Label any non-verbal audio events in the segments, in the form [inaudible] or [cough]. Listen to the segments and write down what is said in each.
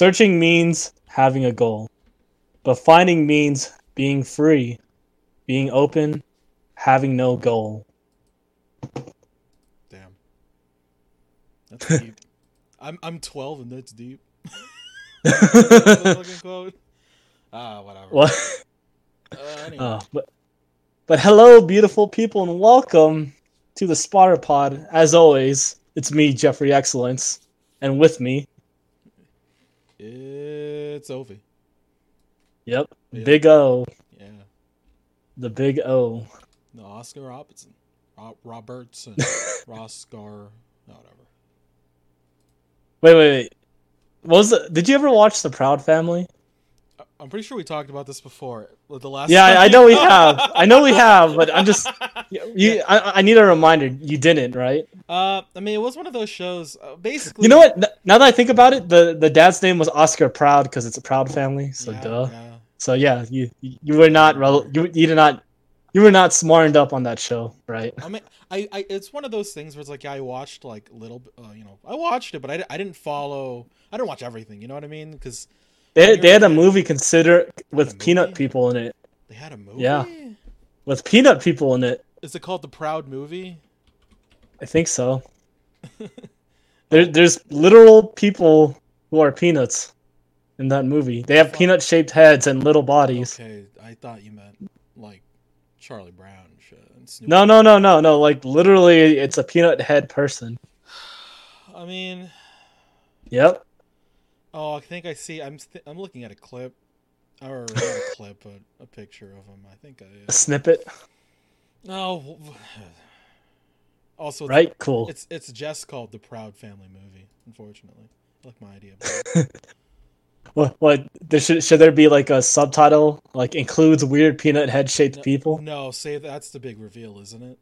Searching means having a goal, but finding means being free, being open, having no goal. Damn. That's deep. [laughs] I'm I'm 12 and that's deep. [laughs] the fucking quote. Ah, whatever. What? Uh, anyway. Uh, but, but hello, beautiful people, and welcome to the Spotter Pod. As always, it's me, Jeffrey Excellence, and with me, It's Ovi. yep, Yeah. Big O, Yeah. the Big O. No, Oscar Robertson. Ro- Robertson. [laughs] Roscar. No, whatever. Wait, wait, wait. What was the? Did you ever watch The Proud Family? I'm pretty sure we talked about this before. The last. Yeah, I, I know we [laughs] have. I know we have, but I'm just. [laughs] You, I, I need a reminder. You didn't, right? Uh, I mean, it was one of those shows. Uh, basically. You know what? Now that I think about it, the the dad's name was Oscar Proud because it's a Proud family. So Yeah, duh. yeah. So yeah, you you were not rel- you you did not you were not smartened up on that show, right? I mean, I, I, it's one of those things where it's like, yeah, I watched like little, uh, you know, I watched it, but I, I didn't follow, I didn't watch everything. You know what I mean? Because They they had a movie consider with A peanut people in it. they had a movie. Yeah. With peanut people in it, Is it called the Proud Movie? I think so. [laughs] There oh. there's literal people who are peanuts in that movie. They have peanut shaped heads and little bodies. Okay, I thought you meant like Charlie Brown and shit. And No, no, no, no, no. Like literally, it's a peanut head person. [sighs] I mean, Yep. Oh, I think I see. I'm st- I'm looking at a clip, or not a clip, but a picture of him. I think I. A snippet. No. Also, Right. Cool. It's it's just called the Proud Family movie. Unfortunately, I like my idea. [laughs] What? What? There should should there be like a subtitle like includes weird peanut head shaped No, people? No, say that's the big reveal, isn't it?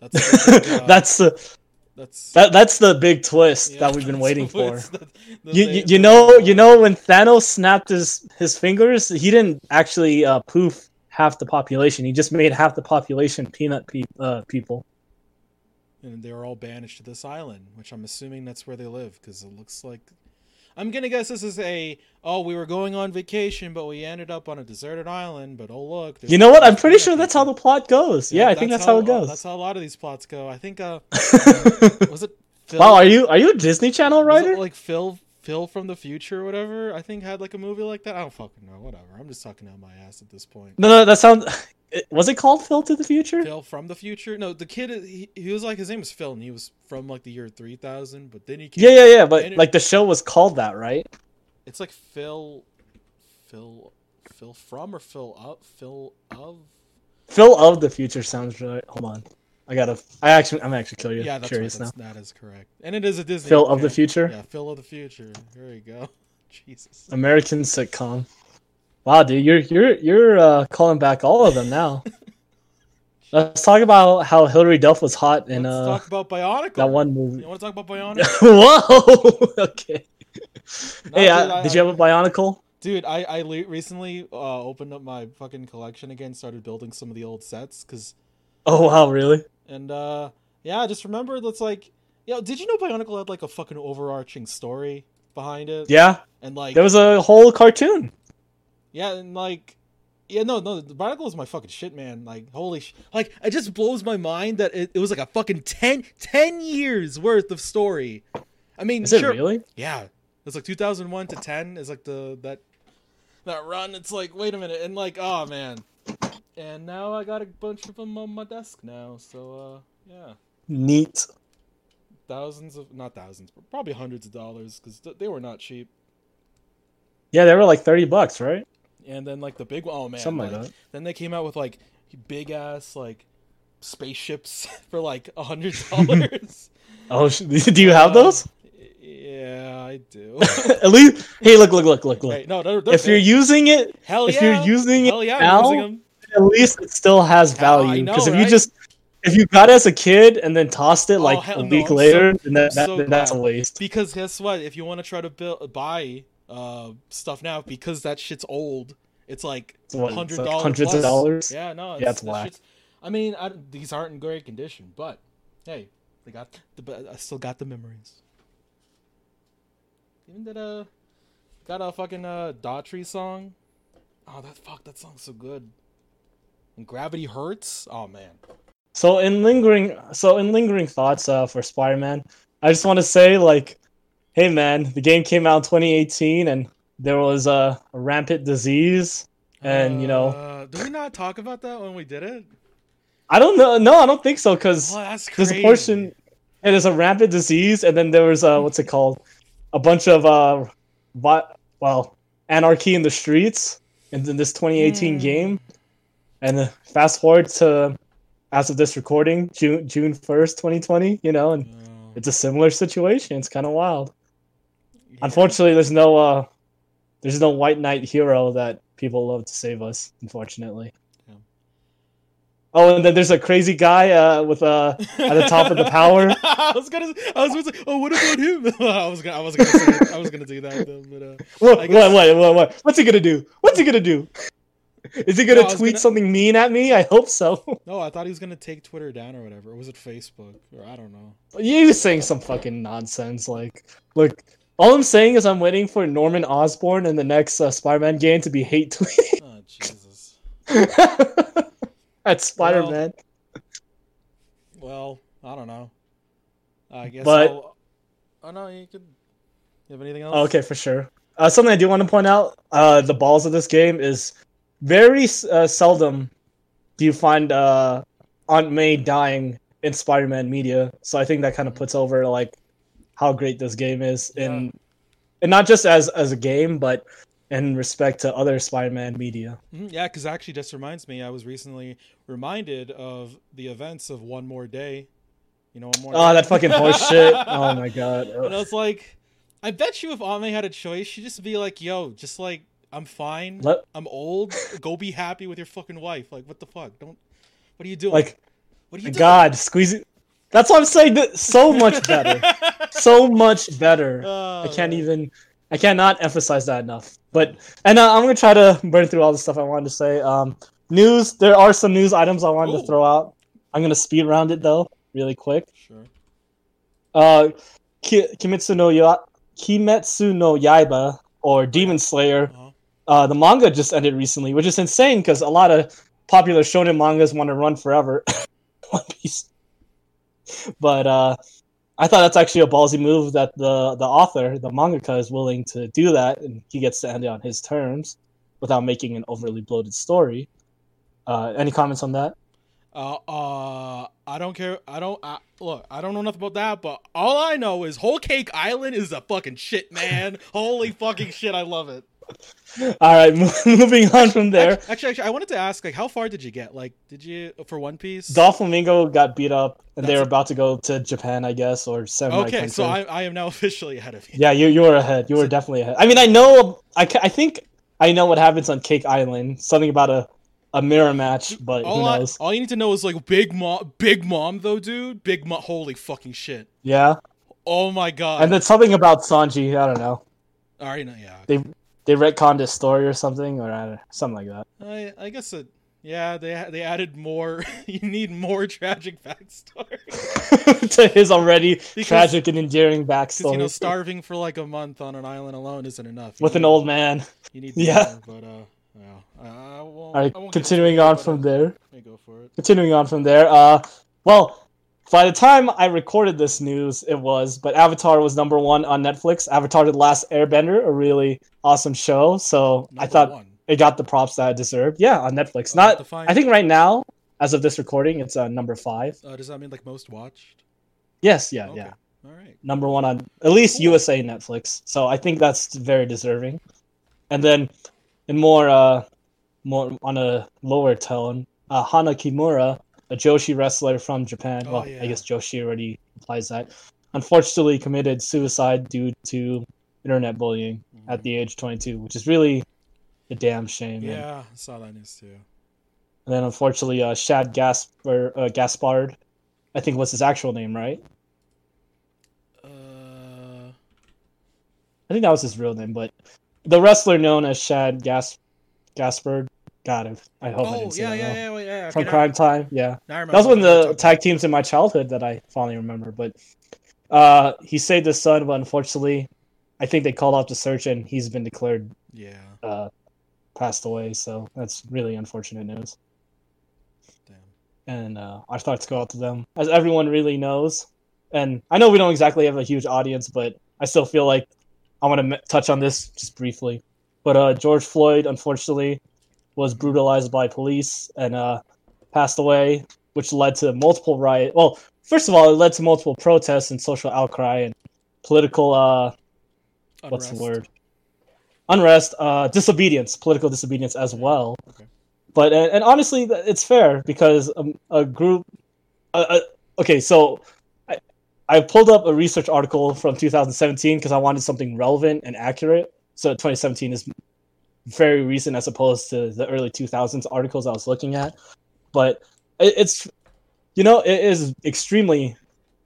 That's [laughs] the big, uh, that's the that's that that's the big twist yeah, that we've been waiting for. the- the You, you you know you know when Thanos snapped his his fingers, he didn't actually uh, poof half the population. He just made half the population peanut pe- uh, people. and they were all banished to this island, which I'm assuming that's where they live because it looks like. I'm gonna guess this is a oh we were going on vacation but we ended up on a deserted island but oh look You know what? I'm pretty sure that's how the plot goes. Yeah, I think that's how, it goes. That's how a lot of these plots go. I think uh [laughs] was it Phil, wow, are you are you a Disney Channel writer? like Phil Phil from the future or whatever? I think had like a movie like that. I don't fucking know. Whatever. I'm just talking out my ass at this point. No, no, that sounds. Was it called Phil to the Future? Phil from the future? No, the kid. He, he was like his name was Phil, and he was from like the year three thousand. But then he came. Yeah, yeah, yeah. But it- like the show was called that, right? It's like Phil, Phil, Phil from or Phil up, Phil of. Phil of the Future sounds right. Hold on, I gotta. I actually, I'm actually curious, Yeah, that's curious right. now. That's, correct, and it is a Disney. Phil of the. Future, Yeah, Phil of the future. There you go. [laughs] Jesus. American sitcom. Wow, dude, you're you're you're uh, calling back all of them now. [laughs] Let's talk about how Hilary Duff was hot in Let's uh, talk about Bionicle. that one movie. You want to talk about [laughs] Bionicle? Whoa. [laughs] okay. No, hey, dude, uh, I- did you have a Bionicle? Dude, I I le- recently uh, opened up my fucking collection again, started building some of the old sets, cause Oh wow, really? and uh yeah, just remember that's like, yo, did you know Bionicle had like a fucking overarching story behind it? Yeah, and like there was a whole cartoon. Yeah, and like, yeah, no, no, the Bionicle is my fucking shit, man. Like, holy sh! Like, it just blows my mind that it, it was like a fucking 10, 10 years worth of story. I mean, Is it really? yeah, it's like two thousand one to ten is like the that that run. It's like, wait a minute, and like, oh man, and now I got a bunch of them on my desk now. So, uh, yeah, Neat. thousands of not thousands, but probably hundreds of dollars because th- they were not cheap. Yeah, they were like thirty bucks, right? And then like the big one, oh man, Something like that. Then they came out with like big ass like spaceships [laughs] for like a hundred [laughs] dollars. [laughs] Oh, do you have Uh, those? Yeah, I do. At least, hey, look, look, look, look, look. Right, no, they're, they're If you're using it, hell if yeah, you're using hell it yeah, now, I'm using 'em. at least it still has value. Because if you just if you got it as a kid and then tossed it Oh, like hell a week I'm later, so- then, that, so then that's a waste. Because guess what? If you want to try to build buy uh stuff now, because that shit's old, it's like hundred dollars. hundreds of dollars. Yeah, no, Yeah, it's whack. I mean, I, these aren't in great condition, but hey, they got the. I still got the memories. Even that uh, Got a fucking uh, Daughtry song. Oh, that fuck, that song's so good. And Gravity Hurts. Oh man. So in lingering, so in lingering thoughts uh, for Spider-Man, I just want to say like, hey man, the game came out in 2018 and there was a, a rampant disease, and you know, Uh, did we not talk about that when we did it? I don't know, no, I don't think so because Oh, there's a portion, it is a rampant disease, and then there was uh, what's it called, a bunch of uh, vi- well, anarchy in the streets in, in this 2018 Hmm. game, and uh, fast forward to as of this recording, June June 1st, 2020, you know, and Oh, it's a similar situation. It's kind of wild. Yeah. Unfortunately, there's no uh, there's no white knight hero that people love to save us. Unfortunately. Yeah. Oh, and then there's a crazy guy uh, with uh, at the top of the power. [laughs] I was gonna. I was gonna say, oh, what about him? [laughs] I was gonna. I was gonna. Say, I was gonna do that, though, but uh, [laughs] What, guess- what, what, what? What's he gonna do? What's he gonna do? Is he gonna No, tweet gonna- something mean at me? I hope so. no, I thought he was gonna take Twitter down or whatever. Or was it Facebook? Or I don't know. you was saying some fucking nonsense. Like, look, all I'm saying is I'm waiting for Norman Osborn in the next uh, Spider-Man game to be hate tweeting [laughs] Oh Jesus. [laughs] at Spider-Man. Well, I don't know. I guess. But- I'll... oh no, you could. You have anything else? Oh, okay, for sure. Uh, something I do want to point out: uh, the balls of this game is very uh, seldom do you find uh, Aunt May dying in Spider-Man media. So I think that kind of puts over like how great this game is, in and not just as as a game, but in respect to other Spider-Man media. Mhm, Yeah, because actually, just reminds me. I was recently reminded of the events of One More Day. You know, One More. Oh, Day? that fucking horse [laughs] shit! Oh my god. And I was like, I bet you if Ame had a choice, she'd just be like, "Yo, just like I'm fine. Let- I'm old. Go be happy with your fucking wife. Like, what the fuck? Don't. What are you doing? Like, what are you doing? God, squeezing. That's why I'm saying. that- So [laughs] much better. so much better. Oh, I can't man. even. I cannot emphasize that enough. But and uh, I'm gonna try to burn through all the stuff I wanted to say. Um, news. There are some news items I wanted Ooh. to throw out. I'm gonna speed round it though, really quick. Sure. Uh, Ki- Kimetsu no Ya- Kimetsu no Yaiba or Demon Slayer. Uh-huh. Uh, the manga just ended recently, which is insane because a lot of popular shonen mangas want to run forever. [laughs] One Piece. But uh, I thought that's actually a ballsy move that the the author, the mangaka, is willing to do that, and he gets to end it on his terms without making an overly bloated story. Uh, any comments on that? Uh, uh, I don't care. I don't. I, look, I don't know nothing about that, but all I know is Whole Cake Island is a fucking shit, man. Holy fucking shit, I love it. [laughs] All right, [laughs] moving on from there. Actually, actually, actually, I wanted to ask, like, how far did you get? Like, did you for One Piece? Doflamingo got beat up, and they That's were it. about to go to Japan, I guess, or samurai okay, so. I, I am now [laughs] officially ahead of you. Yeah, you you were ahead. You were So- definitely ahead. I mean, I know. I, I think I know what happens on Cake Island. Something about a a mirror match, but who All, I, knows? all you need to know is like Big Mom, Big Mom though, dude. Big Mom, holy fucking shit. Yeah, Oh my god. and then something about Sanji. I don't know. I already know. Yeah. They they retconned his story or something, or I something like that. I I guess it. Yeah, they they added more. [laughs] you need more tragic backstory. [laughs] to his already Because- tragic and endearing backstory you know, starving for like a month on an island alone isn't enough. With an old man. You need [laughs] Yeah. more, but uh, yeah. I, I won't. All right, continuing on from uh, there. Let me go for it. continuing on from there uh well by the time i recorded this news it was but avatar was number one on netflix avatar the last airbender a really awesome show so i thought one. it got the props that it deserved yeah on netflix Uh, not i think right now as of this recording it's uh, number five Uh, does that mean like most watched? yes yeah Okay. yeah All right. number one on at least Cool. usa netflix so i think that's very deserving and then in more uh more on a lower tone uh, hana kimura a joshi wrestler from japan Oh, well yeah. i guess joshi already implies that unfortunately committed suicide due to internet bullying at the age of 22 which is really a damn shame and- Yeah, I saw that news too. and then unfortunately uh shad gaspar uh, gaspard i think was his actual name right Uh, I think that was his real name, but the wrestler known as Shad Gas Gaspard. God, I, I hope I oh didn't say yeah, that yeah, yeah, yeah. From okay, Cryme Tyme, yeah. I remember That was one of the tag teams in my childhood that I finally remember. But uh, he saved his son, but unfortunately, I think they called off the search and he's been declared Yeah. uh, passed away. So that's really unfortunate news. Damn. And uh, our thoughts go out to them, as everyone really knows. And I know we don't exactly have a huge audience, but I still feel like I want to m- touch on this just briefly. But uh, George Floyd, unfortunately, was brutalized by police and uh, passed away, which led to multiple riots. Well, first of all, it led to multiple protests and social outcry and political uh, what's the word? Unrest, uh, disobedience, political disobedience as well. Okay. But and, and honestly, it's fair because um, a group. Uh, uh, okay, so I I pulled up a research article from 2017 because I wanted something relevant and accurate. So 2017 is very recent as opposed to the early 2000s articles I was looking at. But it, it's you know it is extremely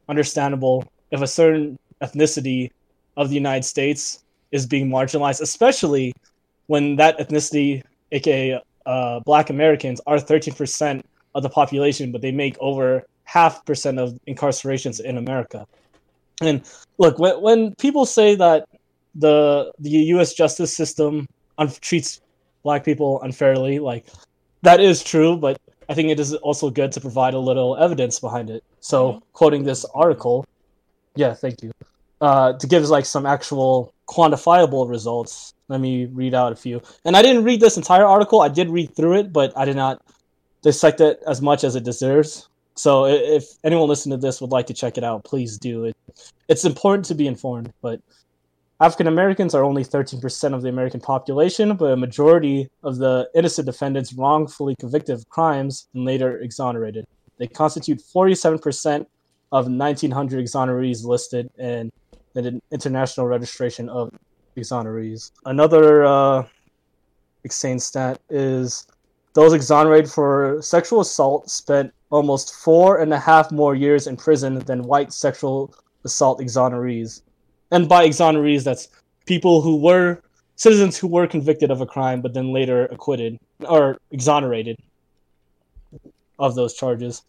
understandable if a certain ethnicity of the United States is being marginalized, especially when that ethnicity, aka uh, Black Americans, are 13% of the population, but they make over half percent of incarcerations in America. And look, when, when people say that the the U.S. justice system un- treats Black people unfairly, like that is true, but I think it is also good to provide a little evidence behind it. So, Mhm. quoting this article, yeah, thank you. Uh, to give us like some actual quantifiable results, let me read out a few. And I didn't read this entire article. I did read through it, but I did not dissect it as much as it deserves. So, if anyone listening to this would like to check it out, please do. It it's important to be informed, but African Americans are only 13% of the American population, but a majority of the innocent defendants wrongfully convicted of crimes and later exonerated. They constitute 47% of 1,900 exonerees listed in the International Registration of Exonerees. Another uh, insane stat is those exonerated for sexual assault spent almost four and a half more years in prison than white sexual assault exonerees and by exonerees, that's people who were citizens who were convicted of a crime but then later acquitted or exonerated of those charges.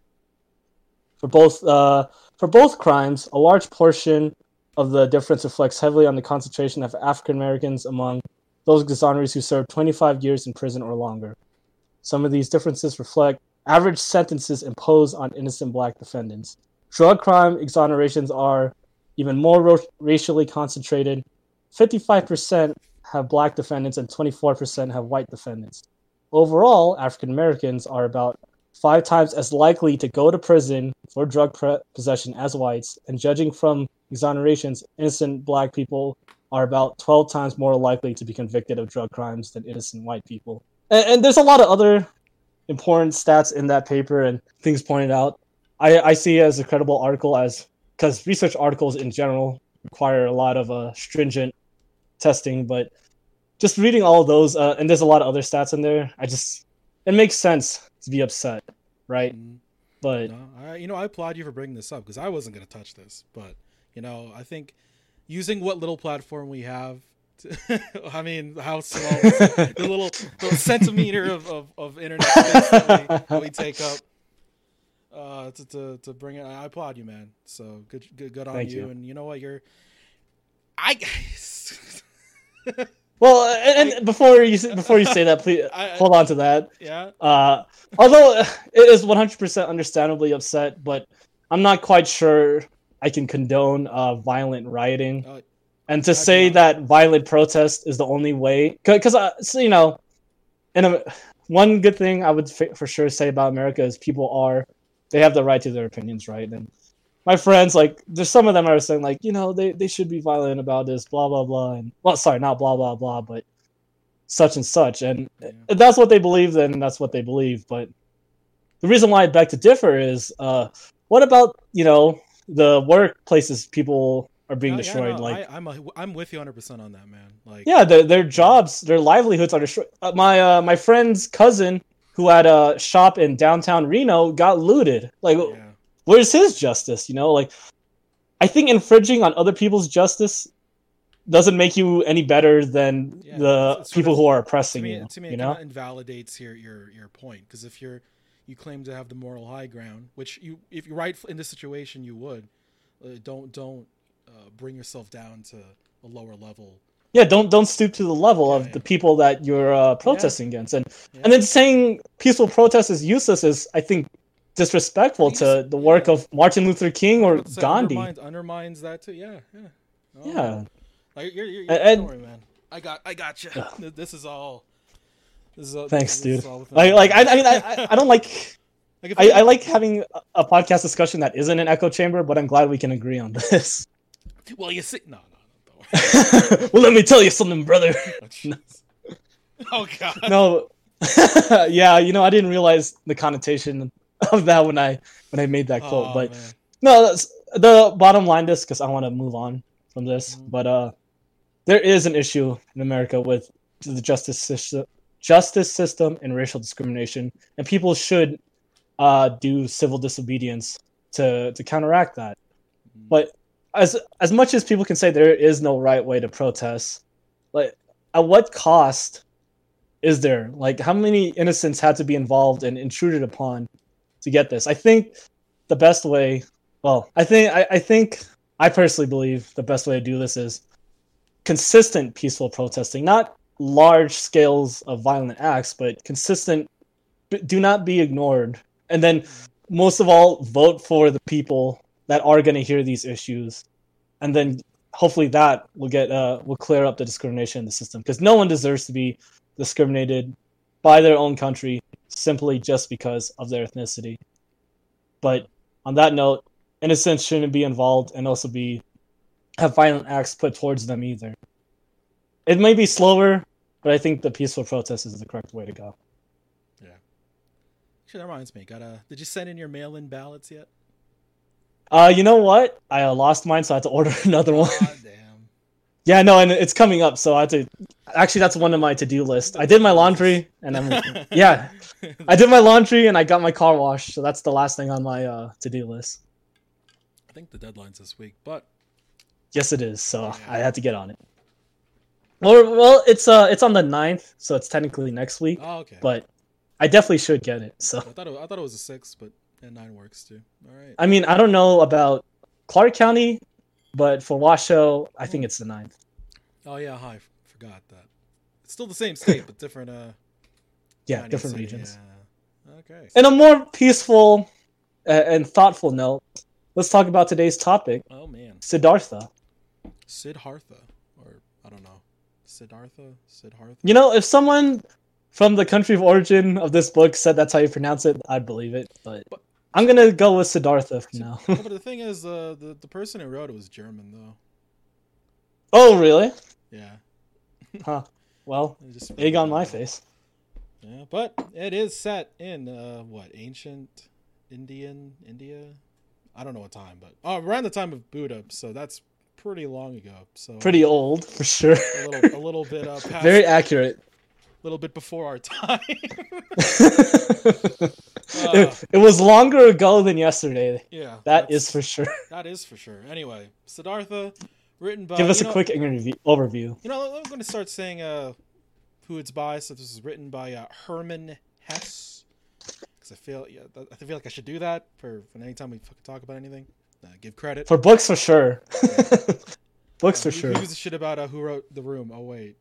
For both uh, for both crimes, a large portion of the difference reflects heavily on the concentration of African Americans among those exonerees who served 25 years in prison or longer. Some of these differences reflect average sentences imposed on innocent black defendants. Drug crime exonerations are even more ro- racially concentrated. 55% have black defendants and 24% have white defendants. Overall, African Americans are about five times as likely to go to prison for drug pre- possession as whites, and judging from exonerations, innocent black people are about 12 times more likely to be convicted of drug crimes than innocent white people. And, and there's a lot of other important stats in that paper and things pointed out. I, I see as a credible article as because research articles in general require a lot of uh, stringent testing, but just reading all of those, uh, and there's a lot of other stats in there. I just it makes sense to be upset, right? Mhm. But No, I, you know, I applaud you for bringing this up because I wasn't going to touch this, but you know, I think using what little platform we have, [laughs] I mean, how small the little the centimeter of, of, of internet space that we, that we take up, uh, to, to to bring it, I applaud you, man. So good, good, good on you. you. And you know what, you're, I, [laughs] well, and, and before you before you say that, please [laughs] I- hold on to that. yeah, Uh, although [laughs] it is 100% understandably upset, but I'm not quite sure I can condone uh, violent rioting. Uh, and to I say that violent protest is the only way, because uh, so, you know, and one good thing I would f- for sure say about America is people are they have the right to their opinions, right? And my friends, like, there's some of them are saying like, you know, they they should be violent about this, blah blah blah, and well, sorry, not blah blah blah, but such and such, and yeah. that's what they believe, then that's what they believe. But the reason why I beg to differ is, uh, what about you know the workplaces people are being No, yeah, destroyed? no, like, I, I'm a, I'm with you 100 percent on that, man. Like, yeah, their their jobs, their livelihoods are destroyed. Uh, my uh, my friend's cousin who had a shop in downtown Reno got looted. Like, yeah. where's his justice? You know, like I think infringing on other people's justice doesn't make you any better than Yeah, the it's- it's people of- who are to oppressing me, you. to me, you it know, kind invalidates your your your point because if you're you claim to have the moral high ground, which you if you're right in this situation you would, uh, don't don't uh, bring yourself down to a lower level. Yeah, don't don't stoop to the level Yeah, of yeah. the people that you're uh, protesting against, and Yeah. and then saying peaceful protest is useless is, I think, disrespectful to the work yeah. of Martin Luther King or so Gandhi. undermines, undermines that too. Yeah, yeah. Oh, Yeah, Like, you're, you're, you're, and- don't worry, man. I got, I got you. This is all. This is all, thanks, this dude. all Like, like I, I mean, I, I- don't like. [laughs] Like, I, I like having a- podcast discussion that isn't an echo chamber, but I'm glad we can agree on this. Well, you see, no, no, no. Don't worry. Well, let me tell you something, brother. [laughs] Oh, oh God. No, [laughs] yeah, you know, I didn't realize the connotation of that when I when I made that quote, Oh, but man. no, that's, the bottom line this because I want to move on from this, Mhm. but uh, there is an issue in America with the justice system, justice system, and racial discrimination, and people should uh do civil disobedience to to counteract that. Mhm. But as as much as people can say there is no right way to protest, like at what cost is there? Like how many innocents had to be involved and intruded upon to get this? I think the best way well, I think I, I think I personally believe the best way to do this is consistent peaceful protesting, not large scales of violent acts, but consistent do not be ignored. And then most of all vote for the people that are going to hear these issues and then hopefully that will get uh will clear up the discrimination in the system because no one deserves to be discriminated by their own country simply just because of their ethnicity but on that note innocents shouldn't be involved and also be have violent acts put towards them either it may be slower but i think the peaceful protest is the correct way to go Yeah. Actually, that reminds me. Got a? Did you send in your mail-in ballots yet? Uh you know what i uh, lost mine so i had to [laughs] order another one God damn. Yeah, no, and it's coming up, so I had to. Actually, that's one of my to-do list. I did my laundry, and I'm. [laughs] Yeah, I did my laundry, and I got my car washed, so that's the last thing on my uh, to-do list. I think the deadline's this week, but Yes, it is. So Yeah. I had to get on it. Well, well, it's uh, it's on the 9th, so it's technically next week, oh, okay. but I definitely should get it. So I thought it, I thought it was a six, but and nine works too. All right. I mean, I don't know about Clark County, but for Washoe, I think it's the ninth. Oh yeah, hi. Forgot that. It's still the same state, but different. Uh, Yeah, different city, regions. Yeah. Okay. In a more peaceful uh, and thoughtful note, let's talk about today's topic, Oh man, Siddhartha. Siddhartha, or I don't know, Siddhartha, Siddhartha. You know, if someone from the country of origin of this book said that's how you pronounce it, I'd believe it. But But- I'm gonna go with Siddhartha for now. No, but [laughs] the thing is, uh, the the person who wrote it was German, though. oh, really? Yeah. Huh. Well, just- egg on my face. Yeah, but it is set in uh, what ancient Indian India. I don't know what time, but oh, around the time of Buddha, so that's pretty long ago. So Pretty old for sure. a little, a little bit uh, [laughs] past, Very accurate. Little bit before our [laughs] time. it, it was longer ago than yesterday. yeah, that's- for sure. [laughs] that is for sure. Anyway, Siddhartha, written by Give us a know- quick interview overview. You know, I'm going to start saying uh, who it's by. So this is written by uh, Hermann Hesse. Because I feel, yeah, I feel like I should do that for, for any time we fucking talk about anything. Uh, give credit. For books for sure. [laughs] books Uh, for who- sure. Who gives a shit about uh, who wrote the room? Oh wait,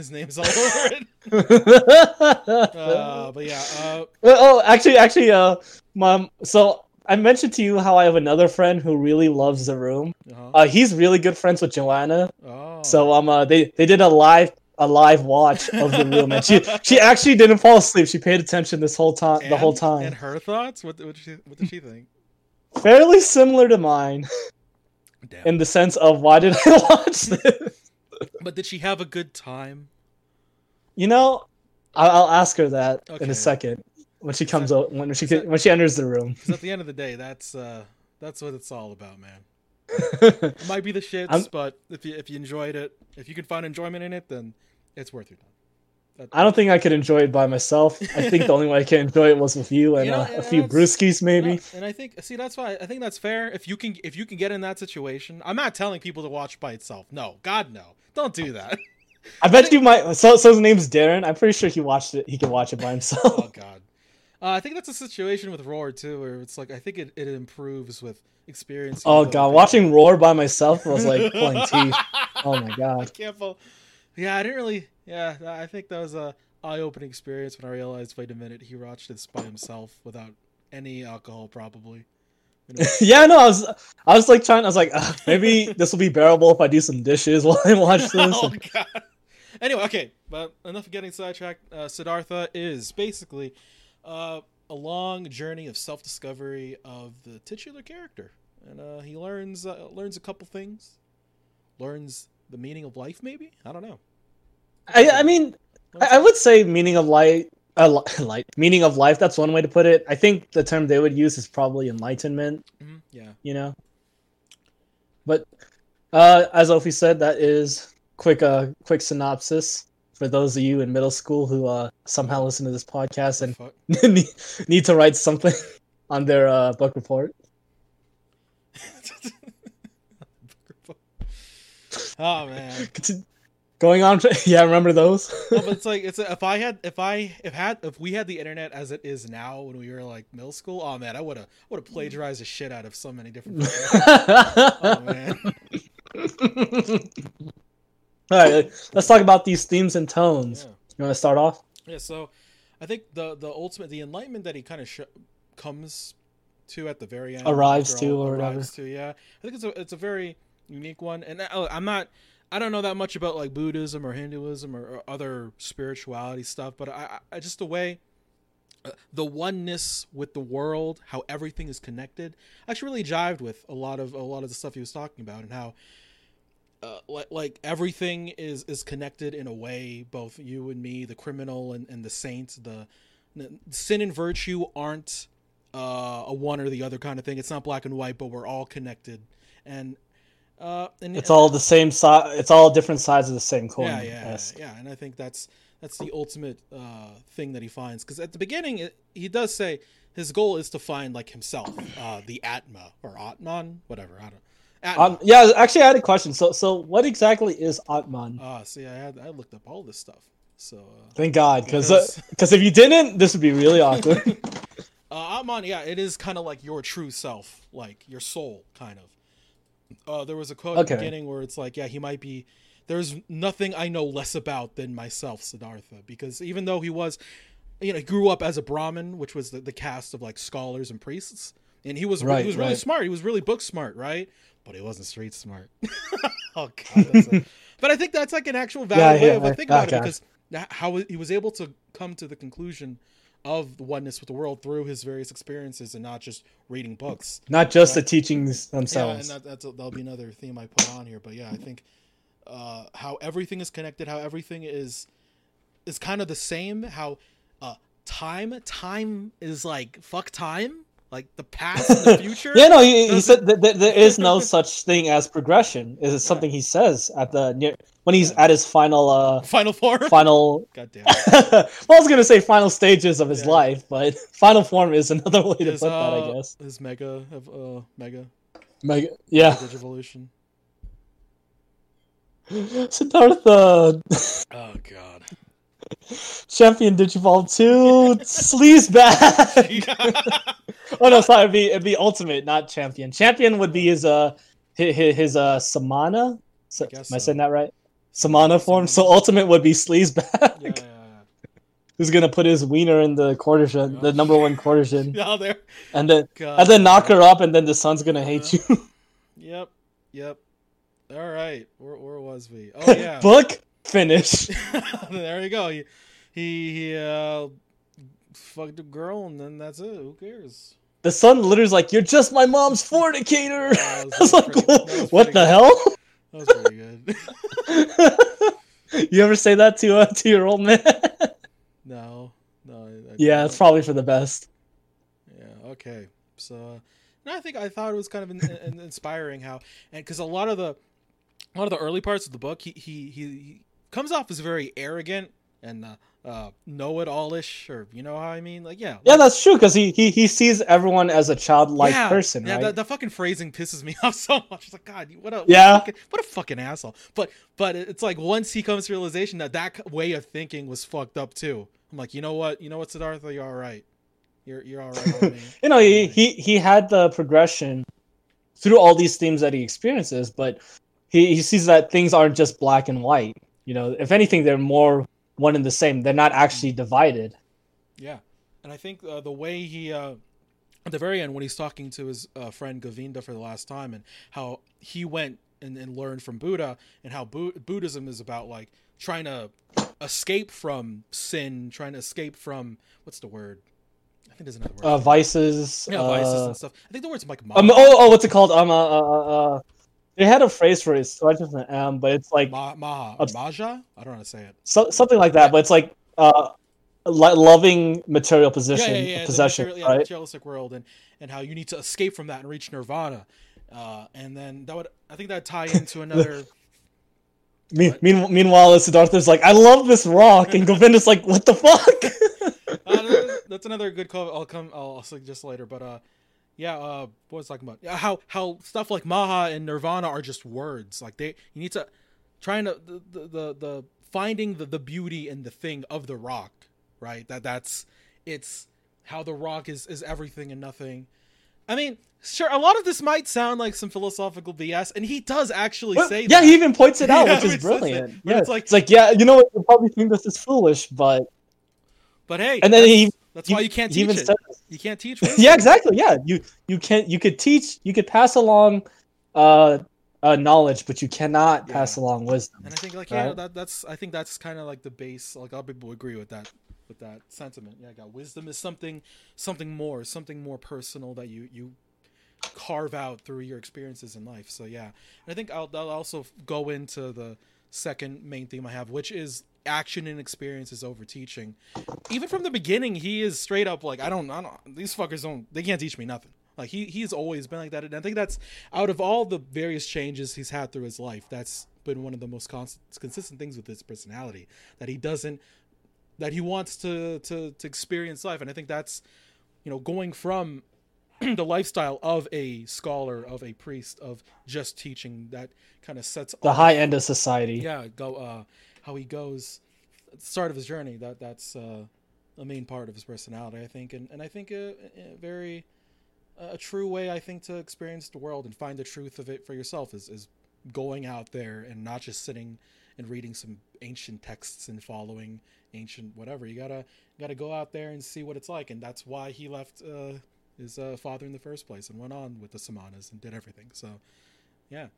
his name's all over it. [laughs] Uh, but yeah, uh, oh, actually, actually, uh, mom. So I mentioned to you how I have another friend who really loves the room. uh-huh. Uh, he's really good friends with Joanna. oh, So um, uh, they they did a live a live watch of the room, and she she actually didn't fall asleep. She paid attention this whole time, the whole time. And her thoughts? What, what, did she, what did she think? Fairly similar to mine Damn. in the sense of why did I [laughs] watch this? But did she have a good time? You know, I'll, I'll ask her that in a second when she comes So- out when she so- when she enters the room. Because at the end of the day, that's uh, that's what it's all about, man. [laughs] It might be the shits, I'm- but if you if you enjoyed it, if you can find enjoyment in it, then it's worth your time. That- I don't think I could enjoy it by myself. I think the only way I can enjoy it was with you [laughs] and You know, uh, a few brewskis, maybe. No, and I think see that's why I think that's fair. If you can if you can get in that situation, I'm not telling people to watch by itself. No, God no, don't do that. I bet you might. So, so his name's Darren. I'm pretty sure he watched it. He can watch it by himself. oh God. Uh, I think that's a situation with Roar too, where it's like I think it, it improves with experience. Oh god, watching Roar by myself was like [laughs] pulling teeth. Oh my god. can't fall. Yeah, I didn't really. Yeah, I think that was a eye-opening experience when I realized. Wait a minute, he watched this by himself without any alcohol, probably. You know? [laughs] yeah, no, I was, I was like trying. I was like, "Ugh, maybe [laughs] this will be bearable if I do some dishes [laughs] while I watch this. oh god. Anyway, okay, but enough of getting sidetracked. Uh, Siddhartha is basically uh, a long journey of self-discovery of the titular character, and uh, he learns uh, learns a couple things, learns the meaning of life. Maybe I don't know. I, I mean, I, I would say meaning of light, li- [laughs] light, meaning of life. That's one way to put it. I think the term they would use is probably enlightenment. Mhm, yeah. You know, but uh, as Ovi said, that is quick. Uh, quick synopsis for those of you in middle school who uh somehow listen to this podcast and [laughs] need, need to write something [laughs] on their uh, book report. oh man. Going on, [laughs] yeah, remember those? No, but it's [laughs] like it's if I had if I if had if we had the internet as it is now when we were like middle school, oh man, I would have would have plagiarized the shit out of so many different. [laughs] oh man. All right, let's talk about these themes and tones. Yeah. You want to start off? Yeah, so I think the the ultimate the enlightenment that he kind of sh- comes to at the very end Arrives to all- or whatever. to yeah I think it's a it's a very unique one and I, I'm not I don't know that much about like Buddhism or Hinduism or, or other spirituality stuff but I, I just the way uh, the oneness with the world how everything is connected actually really jived with a lot of a lot of the stuff he was talking about and how uh, like, like everything is is connected in a way both you and me the criminal and, and the saint the, the sin and virtue aren't uh, a one or the other kind of thing. It's not black and white but we're all connected. And uh and It's all the same size. It's all different sides of the same coin. yeah yeah yeah and i think that's that's the ultimate uh thing that he finds because at the beginning it, he does say his goal is to find like himself uh the atma or atman whatever i don't. Um, yeah, actually, I had a question. So, so what exactly is Atman? Ah, see, I had I looked up all this stuff. So, uh, Thank God, because [laughs] because- because if you didn't, this would be really awkward. [laughs] uh, Atman, yeah, it is kind of like your true self, like your soul, kind of. Uh, there was a quote at the beginning where it's like, yeah, he might be. There's nothing I know less about than myself, Siddhartha, because even though he was, you know, he grew up as a Brahmin, which was the, the caste of like scholars and priests, and he was Right, he was really right. smart. He was really book smart, right? But he wasn't street smart. [laughs] oh god, [laughs] a- but I think that's like an actual valid Yeah, way yeah, of I- thinking about okay. it because how he was able to come to the conclusion of the oneness with the world through his various experiences and not just reading books. Not just the teachings themselves. Yeah, and that, that's that'll be another theme I put on here. But yeah, I think uh, how everything is connected, how everything is is kind of the same. How uh, time time is like fuck time, like the past and the [laughs] future. yeah, no, he, he said that that there is no [laughs] such thing as progression. Is something he says at the near when he's at his final uh Final form. final. [laughs] God damn. [laughs] well, I was gonna say final stages of his Yeah. life, but [laughs] final form is another way to His, put that, I uh, guess. his mega of uh, mega Mega, yeah, digivolution. Siddhartha, Oh god. champion Digivolve to, sleaze back. oh no, sorry, it'd be it'd be ultimate, not champion. Champion would be his uh his, his uh Samana. So, am I so. saying that right? Samana form. So ultimate would be sleaze back. yeah, yeah, yeah. [laughs] Who's gonna put his wiener in the courtesan, the number one courtesan, [laughs] yeah. Oh, there. and then God. and then knock her up, and then the son's gonna hate you. [laughs] Yep. Yep. All right. Where, where was we? Oh yeah. Book finish. there you go. He he, he uh fucked a girl and then that's it. Who cares? The sun literally's like, "You're just my mom's fornicator." Was I was like, pretty- "What the hell?" That was pretty good. [laughs] you ever say that to uh, to your old man? no. No. I, I yeah, it's probably for the best. Yeah. Okay. So, and I think I thought it was kind of in, in, inspiring how, and because a lot of the, a lot of the early parts of the book, he he he, he comes off as very arrogant and uh, uh, know-it-all-ish, or you know how I mean? Like, yeah. Yeah, that's true because he, he he sees everyone as a childlike yeah, person, Yeah, right? the, the fucking phrasing pisses me [laughs] off so much. It's like, God, what a what Yeah. a fucking, what a fucking asshole. But but it's like once he comes to realization that that way of thinking was fucked up too. I'm like, you know what, you know what, Siddhartha, you're all right. You're you're all right [laughs] you know, he, he he had the progression through all these themes that he experiences, but he, he sees that things aren't just black and white. You know, if anything, they're more one and the same. They're not actually divided. Yeah, and I think uh, the way he uh, at the very end when he's talking to his uh, friend Govinda for the last time and how he went and, and learned from Buddha and how Bu- Buddhism is about like trying to escape from sin, trying to escape from what's the word? I think there's another word. Uh, vices. yeah, vices uh, and stuff. I think the word's like Um, oh, oh, what's it called? Um, uh, uh, uh, they had a phrase for it. So I just um, but it's like ma- maha, Obs- maja. I don't know how to say it. so, something like that. But it's like uh, loving material position, yeah, yeah, yeah, possession, material, yeah, right? materialistic world, and and how you need to escape from that and reach nirvana. Uh, and then that would, I think that tie into [laughs] another. Me- mean- meanwhile, Siddhartha's like, I love this rock, and Govinda's like, what the fuck? [laughs] uh, that's another good call. I'll come. I'll, I'll suggest later. But uh, yeah. Uh, what was I talking about? Yeah, how how stuff like Maha and Nirvana are just words. Like they, you need to trying to the the the, the finding the, the beauty in the thing of the rock. Right. That that's it's how the rock is is everything and nothing. I mean, sure. A lot of this might sound like some philosophical BS, and he does actually Well, say yeah, that. he even points it [laughs] out, Yeah, which is brilliant. it, yeah, it's like- it's like, yeah, you know what? You probably think this is foolish, but but hey, and then he that's he- why you can't teach even it. says, You can't teach. wisdom. yeah, exactly. Yeah, you you can't. you could teach, you could pass along uh, uh knowledge, but you cannot Yeah. pass along wisdom. And I think like yeah, Right. that, that's I think that's kind of like the base. Like a lot of people agree with that with that sentiment. Yeah, I got wisdom is something something more, something more personal that you you carve out through your experiences in life. So yeah, and I think I'll, I'll also go into the second main theme I have, which is action and experiences over teaching. Even from the beginning, he is straight up like I don't, I don't. These fuckers don't. They can't teach me nothing. Like he he's always been like that, and I think that's out of all the various changes he's had through his life, that's been one of the most cons- consistent things with his personality that he doesn't that he wants to to to experience life, and I think that's you know going from [clears throat] the lifestyle of a scholar, of a priest, of just teaching that kind of sets The off- high end of society. yeah go uh how he goes start of his journey. That that's uh a main part of his personality i think. And, and i think a, a very a true way i think to experience the world and find the truth of it for yourself is is going out there and not just sitting and reading some ancient texts and following ancient whatever. You gotta you gotta go out there and see what it's like. And that's why he left uh his uh, father in the first place and went on with the samanas and did everything. So yeah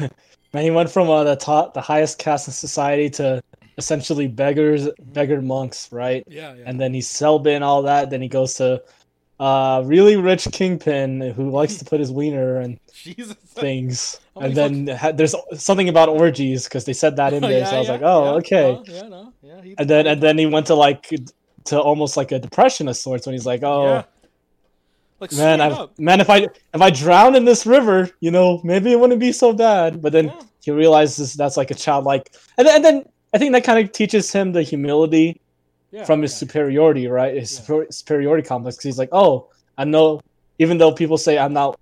Man, he went from uh, the top, the highest caste in society to essentially beggars, beggar monks, right? yeah yeah And then he's Selbin, all that. Then he goes to uh really rich kingpin who likes to put his wiener and [laughs] jesus things. How [laughs] and then ha- there's something about orgies because they said that in there. so I was Yeah, like, oh, yeah, okay. uh, yeah, no, yeah. And then and then he went to like to almost like a depression of sorts when he's like, oh. Yeah. like Man, I up. man, if I if I drown in this river, you know, maybe it wouldn't be so bad. But then Yeah. he realizes that's like a childlike, and then, and then I think that kind of teaches him the humility Yeah, from his yeah. superiority, right? His Yeah. superior- superiority complex. 'cause he's like, oh, I know, even though people say I'm not,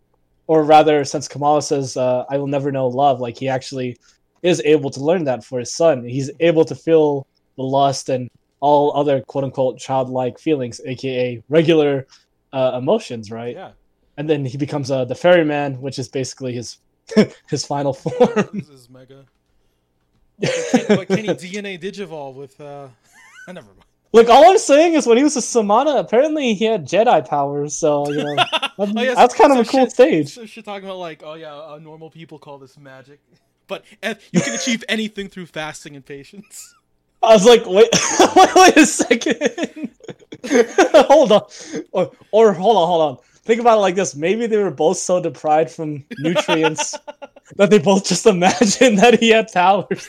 or rather, since Kamala says uh, I will never know love, like he actually is able to learn that for his son. He's able to feel the lust and all other quote unquote childlike feelings, aka regular uh, emotions, right? Yeah, And then he becomes uh, the ferryman, which is basically his [laughs] his final form. this is mega. But can, but can he [laughs] DNA digivolve with? uh [laughs] Never mind. Look, all I'm saying is when he was a Samana, apparently he had Jedi powers, so you know that's, Oh, that's kind of a cool shit- stage. So shit talking about like, oh yeah, uh, normal people call this magic, but you can achieve anything through fasting and patience. I was like, wait, [laughs] wait, a second. [laughs] hold on, or, or hold on, hold on. Think about it like this: maybe they were both so deprived from nutrients [laughs] that they both just imagined that he had powers,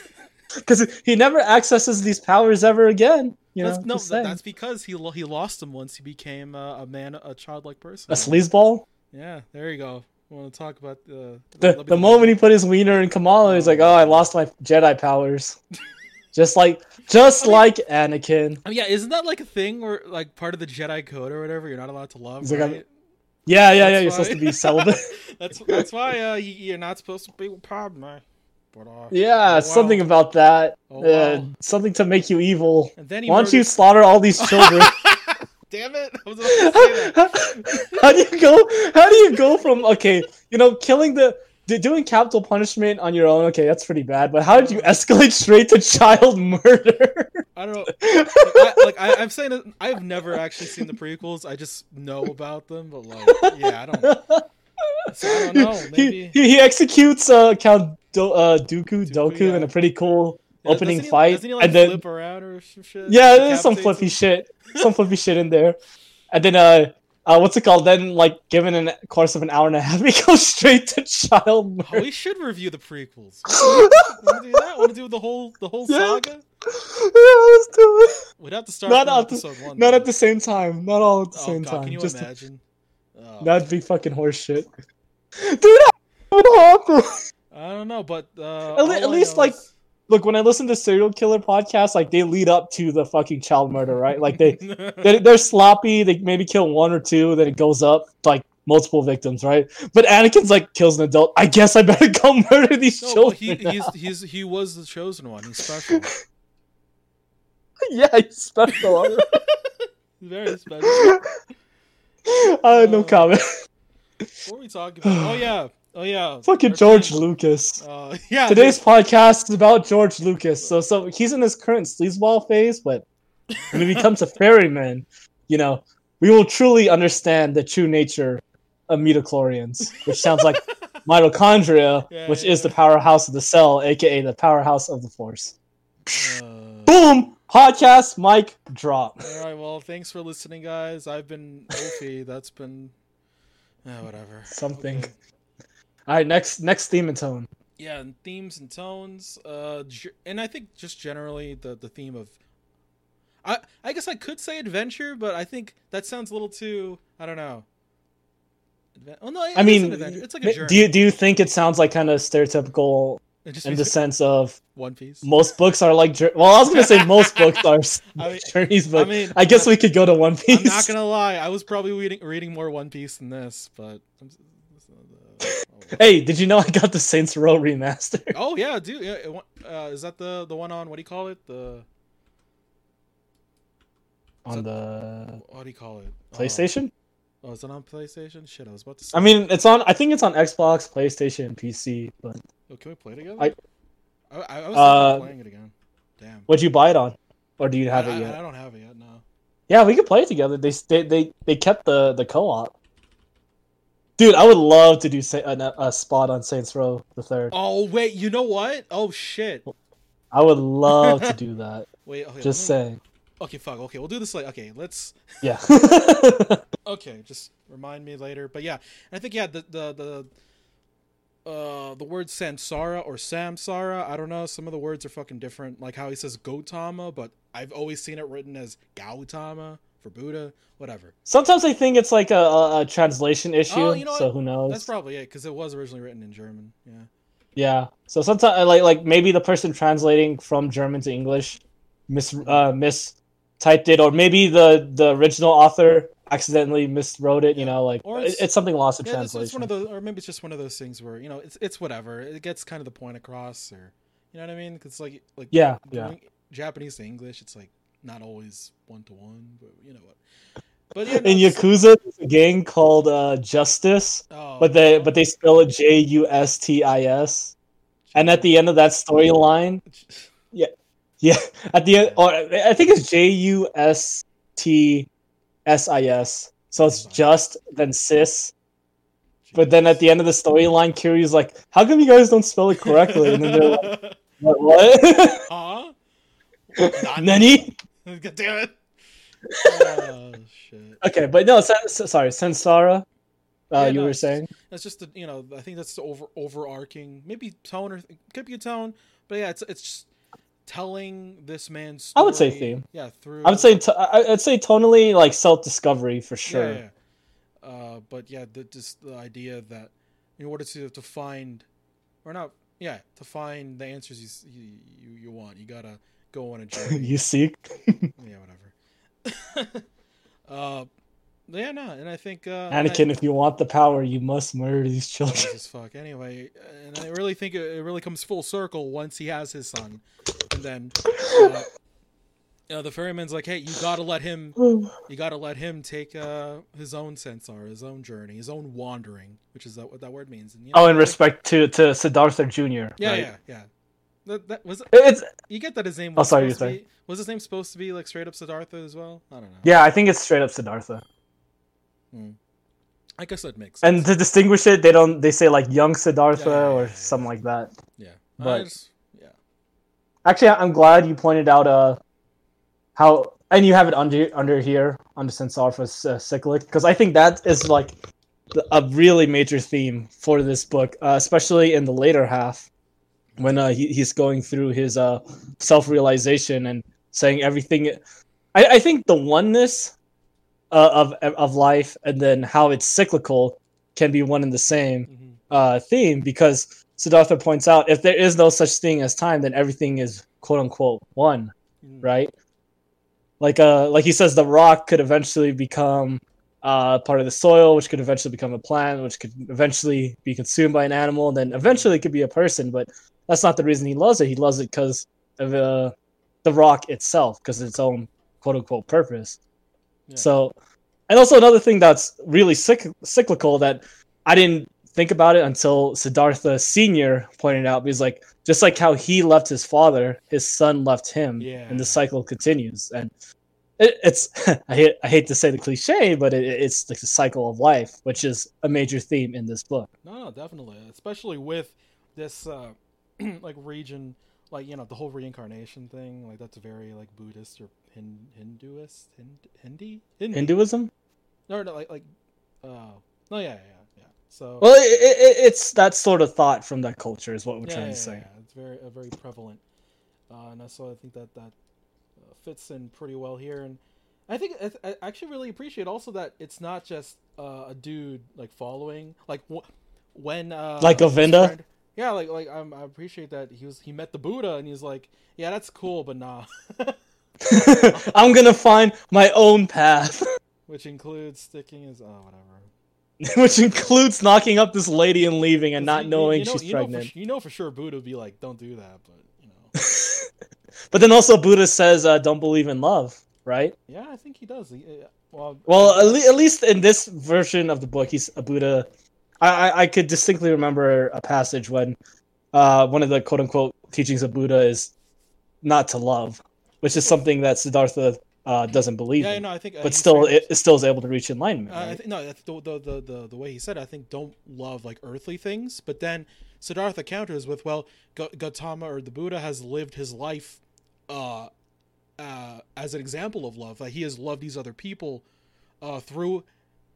because he never accesses these powers ever again. You know, that's, no, that- that's because he lo- he lost them once he became uh, a man, a childlike person. a sleazeball. Yeah, there you go. Want to talk about uh, The, the look- moment he put his wiener in Kamala, he's like, "Oh, I lost my Jedi powers," just like, just I mean- like Anakin. I mean, yeah, isn't that like a thing where like part of the Jedi code or whatever? You're not allowed to love. He's like, Yeah, yeah, yeah. That's You're supposed to be celibate. [laughs] that's that's why uh, you, you're not supposed to be with Padme. But uh, yeah, Oh, wow. something about that. Oh, uh, wow. something to make you evil. and then Why don't you slaughter all these [laughs] children? Damn it! I was about to say that. [laughs] how do you go? How do you go from okay, you know, killing the doing capital punishment on your own? Okay, that's pretty bad. But how did you escalate straight to child [laughs] murder? I don't know. Like, I, like I, I'm saying, it, I've never actually seen the prequels. I just know about them, but like, yeah, I don't. So I don't know. he, Maybe. he, he executes uh, Count Do- uh, Dooku Doku yeah. in a pretty cool Yeah, opening doesn't he, fight, Doesn't he like and then flip around or some shit? yeah, there's some flippy shit, some flippy [laughs] shit in there, and then uh, uh, what's it called? Then like given an course of an hour and a half, [laughs] we go straight to child Oh, murder. we should review the prequels. [laughs] Want to do that? Want to do the whole the whole Yeah. saga? yeah, let's do it. We'd have to start Not at the- one. Not though. at the same time. Not all at the Oh same god, time. can you Just imagine? Oh, that'd be fucking horseshit. [laughs] Dude, that would happen. I don't know, but uh, At le- at least, like, is- Look, when I listen to serial killer podcasts, like they lead up to the fucking child murder, right? Like they [laughs] they're, they're sloppy. They maybe kill one or two, then it goes up like multiple victims, right? But Anakin's like kills an adult. I guess I better [laughs] go murder these no, children. he he's, he's he was the chosen one. He's special. [laughs] yeah, he's special. Very special. uh, no comment. What were we talking about? Oh yeah, oh yeah. Fucking our George. Lucas. Uh, [laughs] yeah. Today's podcast is about George Lucas. So, so he's in his current sleazeball phase, but when he becomes a ferryman, you know, we will truly understand the true nature of midichlorians, which sounds like [laughs] mitochondria, Yeah, which yeah, is the powerhouse of the cell, aka the powerhouse of the force. Uh, Boom! Podcast mic drop. all right. Well, thanks for listening, guys. I've been Ovi. That's been. Uh, whatever. Something. Okay. All right, next next theme and tone. yeah and themes and tones uh and i think just generally the the theme of i i guess i could say adventure but i think that sounds a little too i don't know. Adven- oh no I mean, an it's like a journey. do you do you think it sounds like kind of stereotypical in the [laughs] sense of one piece? most books are like well i was gonna say most [laughs] books are I mean- journeys but I mean, i guess we could go to one piece i'm not gonna lie i was probably reading reading more one piece than this but [laughs] hey did you know i got the saints row remaster [laughs] oh yeah dude yeah it, uh, is that the the one on what do you call it the on the what do you call it Uh, playstation oh is it on playstation shit i was about to say i mean it's on i think it's on xbox playstation and pc but Oh, can we play together? I- I, I, I was Uh, playing it again. Damn. what'd you buy it on or do you have I, it I- yet I don't have it yet. No. yeah we could play it together they they they, they kept the the co-op dude i would love to do a, a spot on saints row the third Oh wait, you know what? Oh shit. i would love to [laughs] do that Wait. Okay. just me- saying Okay. Fuck. Okay. We'll do this like. Okay. Let's. [laughs] yeah [laughs] Okay. Just remind me later. But yeah, I think yeah the the the. Uh, the word Sansara or Samsara, I don't know. Some of the words are fucking different. Like how he says Gotama, but I've always seen it written as Gautama for Buddha. Whatever. sometimes i think it's like a, a, a translation issue Oh, you know so what? who knows That's probably it because it was originally written in German. Yeah. Yeah. So sometimes like like maybe the person translating from German to English mis uh mis typed it or maybe the the original author accidentally miswrote it, you know, like Or it's- it's, something lost in Yeah, it's, translation. it's one of those, or maybe it's just one of those things where you know it's it's whatever. It gets kind of the point across, or you know what I mean? Because like like Yeah, yeah. Japanese to English, it's like not always one to one, but you know what. But yeah, no, in Yakuza there's a gang called uh Justice, oh, but they but they spell it J U S T I S. And at the end of that storyline, [laughs] yeah, yeah, at the end or I think it's J U S T S I S. So it's just then sis. But then at the end of the storyline, Kiryu's like, "How come you guys don't spell it correctly?" And then they're like, [laughs] "What? what? huh? [laughs] Nani?" [laughs] God damn it! Oh shit! Okay, but no, Sen- s- sorry, Sensara. Uh, Yeah, you no, were it's- saying? That's just the you know I think that's the over overarching maybe tone or it could be a tone, but yeah, it's it's just telling this man's. Story, I would say theme. Yeah, through. I would say t- I- I'd say tonally like self discovery for sure. Yeah, yeah. Uh, but yeah, the, just the idea that in order to to find, or not, yeah, to find the answers you you, you want, you gotta go on a [laughs] journey. you seek. yeah, whatever. [laughs] uh, yeah, no, and I think uh, Anakin, if you want the power, you must murder these children. Jesus fuck. Anyway, and I really think it, really comes full circle once he has his son, and then. Uh, know, the ferryman's like, "Hey, you gotta let him. [sighs] You gotta let him take uh, his own sensar, his own journey, his own wandering, which is that what that word means." And, you know, Oh, in respect to to Siddhartha Jr. Yeah, right? yeah, yeah. That, that was It's you get that his name Oh, was sorry, you're be, was his name supposed to be like straight up Siddhartha as well? I don't know. yeah, I think it's straight up Siddhartha. I guess that makes sense. And to distinguish it, they don't they say like young Siddhartha Yeah, yeah, or yeah, yeah, something like that. yeah, but- just, yeah, Actually, I'm glad you pointed out uh how and you have it under under here under Sensarfa's uh, cyclic because I think that is like a really major theme for this book, uh, especially in the later half when uh, he, he's going through his uh, self realization and saying everything. I, I think the oneness uh, of of life and then how it's cyclical can be one and the same mm-hmm. uh, theme because Siddhartha points out if there is no such thing as time, then everything is quote unquote one, Mm-hmm. right? Like uh, like he says, the rock could eventually become uh, part of the soil, which could eventually become a plant, which could eventually be consumed by an animal, and then eventually it could be a person. But that's not the reason he loves it. He loves it because of uh, the rock itself, because its own quote unquote purpose. Yeah. So, and also another thing that's really cyc- cyclical that I didn't think about it until Siddhartha Senior pointed out. Because like just like how he left his father, his son left him, Yeah. and the cycle continues. And it, it's [laughs] I hate I hate to say the cliche, but it, it's like the cycle of life, which is a major theme in this book. No, no, definitely, especially with this uh, [clears throat] like region, like you know the whole reincarnation thing. Like that's very like Buddhist or Hin- Hinduist, Hind- Hindi, Hindi. Hinduism. No, no, like like, uh, no, yeah, yeah, yeah. So Well, it, it, it's that sort of thought from that culture is what we're yeah, trying yeah, to say. yeah, it's very uh, very prevalent, uh, and so I think that that uh, fits in pretty well here. And I think I, I actually really appreciate also that it's not just uh, a dude like following like wh- when uh, Like Govinda? Yeah, like like um, I appreciate that he was he met the Buddha and he's like, yeah, that's cool, but nah, [laughs] I'm gonna find my own path, [laughs] which includes sticking his oh whatever. [laughs] which includes knocking up this lady and leaving and not you- knowing you know, she's you know for pregnant. you know for sure Buddha would be like, don't do that, but you know. But then also Buddha says, uh, "Don't believe in love," right? Yeah, I think he does. He, uh, well, Well, at, le- at least in this version of the book, he's a Buddha. I, I, could distinctly remember a passage when uh, one of the quote unquote teachings of Buddha is not to love, which is something that Siddhartha uh, doesn't believe yeah, in, no, I think, uh, but still it still is able to reach enlightenment. Uh, right? think no, the, the the the the way he said, it, I think don't love like earthly things, but then Siddhartha counters with, well, Ga- Gautama or the Buddha has lived his life, uh, uh, as an example of love. Like he has loved these other people, uh, through,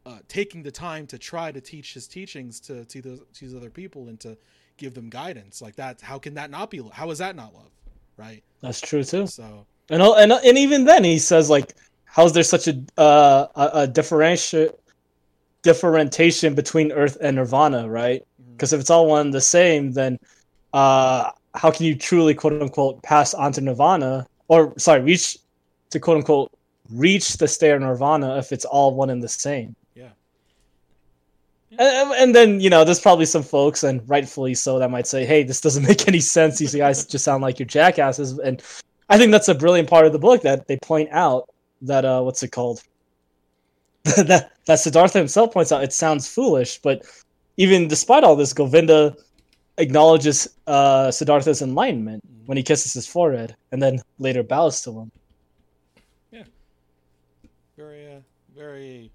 uh, taking the time to try to teach his teachings to to those to these other people and to give them guidance. Like that, how can that not be? How is that not love? Right. That's true too. So And and and even then, he says like, "How's there such a uh, a, a differentiation differentiation between Earth and Nirvana?" Right? Because if it's all one and the same, then uh, how can you truly quote unquote pass on to Nirvana or sorry, reach to quote unquote reach the state of Nirvana if it's all one and the same? And, and then you know, there's probably some folks, and rightfully so, that might say, "Hey, this doesn't [laughs] make any sense. These guys just sound like you're jackasses." And I think that's a brilliant part of the book that they point out that uh, what's it called? [laughs] that that Siddhartha himself points out it sounds foolish, but even despite all this, Govinda acknowledges uh, Siddhartha's enlightenment when he kisses his forehead, and then later bows to him. Yeah, very uh, very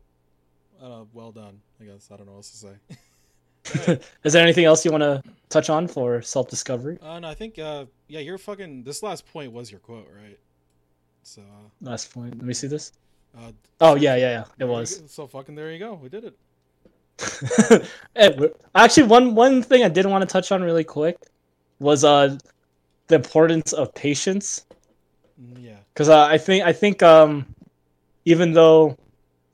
uh, well done. I guess I don't know what else to say. [laughs] Is there anything else you want to touch on for self-discovery? Uh, no, I think uh, yeah, your fucking this last point was your quote, right? So uh, Last point. Let me see this. uh, Oh yeah, yeah, yeah. It was. So fucking there you go. We did it. [laughs] Actually, one one thing I did want to touch on really quick was uh the importance of patience Mm, Yeah. because uh, I think I think um even though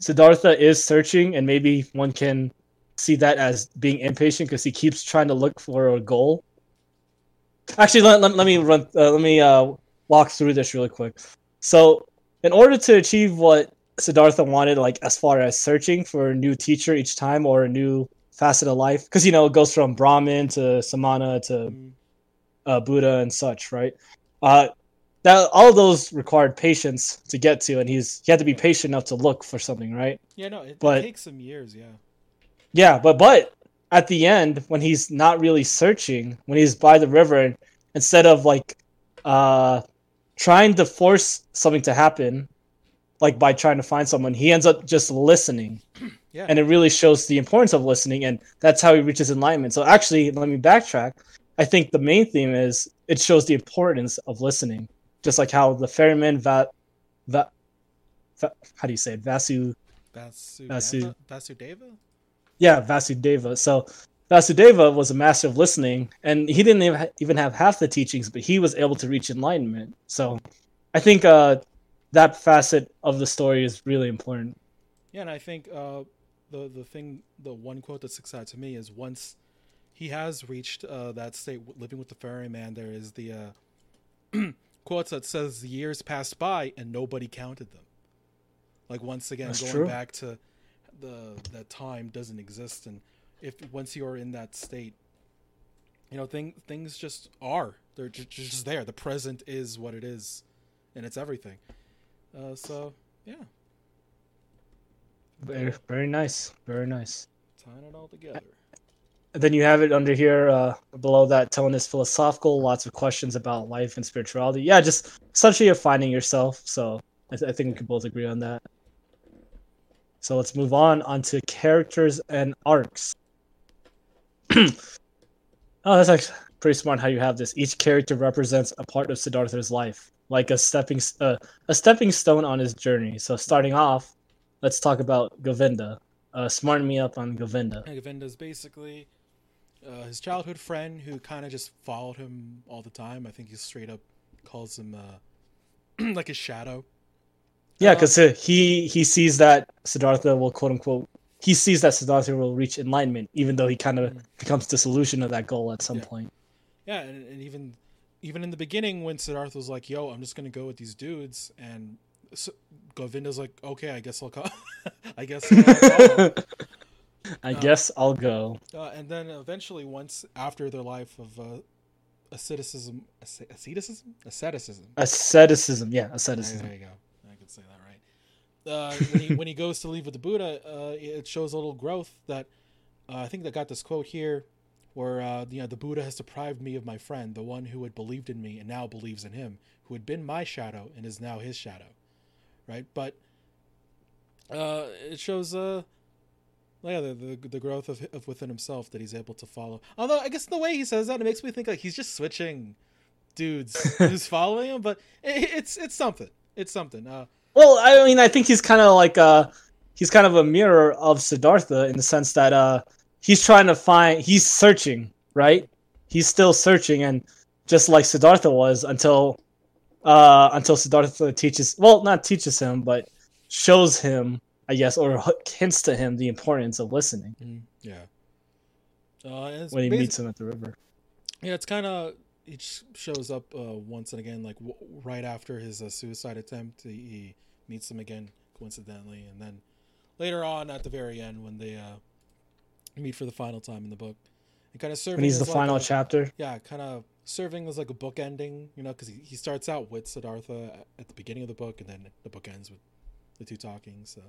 Siddhartha is searching and maybe one can see that as being impatient because he keeps trying to look for a goal. Actually, let, let, let me run. Uh, let me uh, walk through this really quick. So, in order to achieve what Siddhartha wanted, like as far as searching for a new teacher each time or a new facet of life, because you know it goes from Brahmin to Samana to Mm, uh, Buddha and such, right? Uh, that all those required patience to get to, and he's he had to be patient enough to look for something, right? Yeah, no, it, But- it takes some years. Yeah. Yeah, but but at the end, when he's not really searching, when he's by the river, instead of like uh trying to force something to happen, like by trying to find someone, he ends up just listening. [clears throat] Yeah. And it really shows the importance of listening, and that's how he reaches enlightenment. So actually, let me backtrack. I think the main theme is it shows the importance of listening, just like how the ferryman va, va, va how do you say it? Vasu Vasu, Vasu- Vasudeva? yeah, Vasudeva. So Vasudeva was a master of listening, and he didn't even even have half the teachings, but he was able to reach enlightenment. So I think uh, that facet of the story is really important. Yeah, and I think uh, the the thing, the one quote that sticks out to me is once he has reached uh, that state, living with the ferryman, there is the uh, [clears throat] quotes that says the years passed by and nobody counted them. Like once again, That's going true. back to the that time doesn't exist, and if once you're in that state, you know, thing things just are. They're just, just there. The present is what it is, and it's everything. Uh, so yeah, Very, very nice, very nice. tying it all together. Then you have it under here uh, below that tone is philosophical lots of questions about life and spirituality. Yeah just essentially you're finding yourself so I, th- I think we can both agree on that. So let's move on onto characters and arcs. [clears throat] Oh that's actually pretty smart how you have this. Each character represents a part of siddhartha's life like a stepping uh, a stepping stone on his journey. So starting off let's talk about govinda. Uh, smarten me up on govinda. And Govinda's basically uh, his childhood friend who kind of just followed him all the time. I think he straight up calls him uh, [clears throat] like his shadow. Yeah, Uh, because he he sees that Siddhartha will quote unquote he sees that Siddhartha will reach enlightenment, even though he kind of Mm. becomes disillusioned of that goal at some Yeah. point. Yeah, and, and even even in the beginning when Siddhartha was like, "Yo, I'm just gonna go with these dudes," and S Govinda's like, "Okay, I guess I'll come. [laughs] I guess." I'll follow." [laughs] [laughs] I Uh, guess I'll go. Uh, and then eventually, once after their life of uh, asceticism, asceticism, asceticism, Asceticism, yeah, asceticism. there you go. I can say that right. Uh, when, he, when he goes to leave with the Buddha, uh, it shows a little growth that uh, I think they got this quote here where uh, you know the Buddha has deprived me of my friend, the one who had believed in me and now believes in him, who had been my shadow and is now his shadow, right? But uh, it shows uh, yeah, the, the the growth of, of within himself that he's able to follow. Although I guess the way he says that, it makes me think like he's just switching dudes [laughs] who's following him. But it, it's it's something. It's something. Uh, Well, I mean, I think he's kind of like uh he's kind of a mirror of Siddhartha in the sense that uh he's trying to find he's searching, right? He's still searching and just like Siddhartha was until uh until Siddhartha teaches well, not teaches him, but shows him, I guess, or [laughs] hints to him the importance of listening yeah. Uh, when he meets him at the river. Yeah, it's kind of he shows up uh, once and again, like w- right after his uh, suicide attempt. He, he meets him again coincidentally, and then later on at the very end when they uh, meet for the final time in the book, and kind of serving When he's the like final a- chapter. yeah, kind of serving as like a book ending, you know, because he, he starts out with Siddhartha at the beginning of the book, and then the book ends with the two talking. So,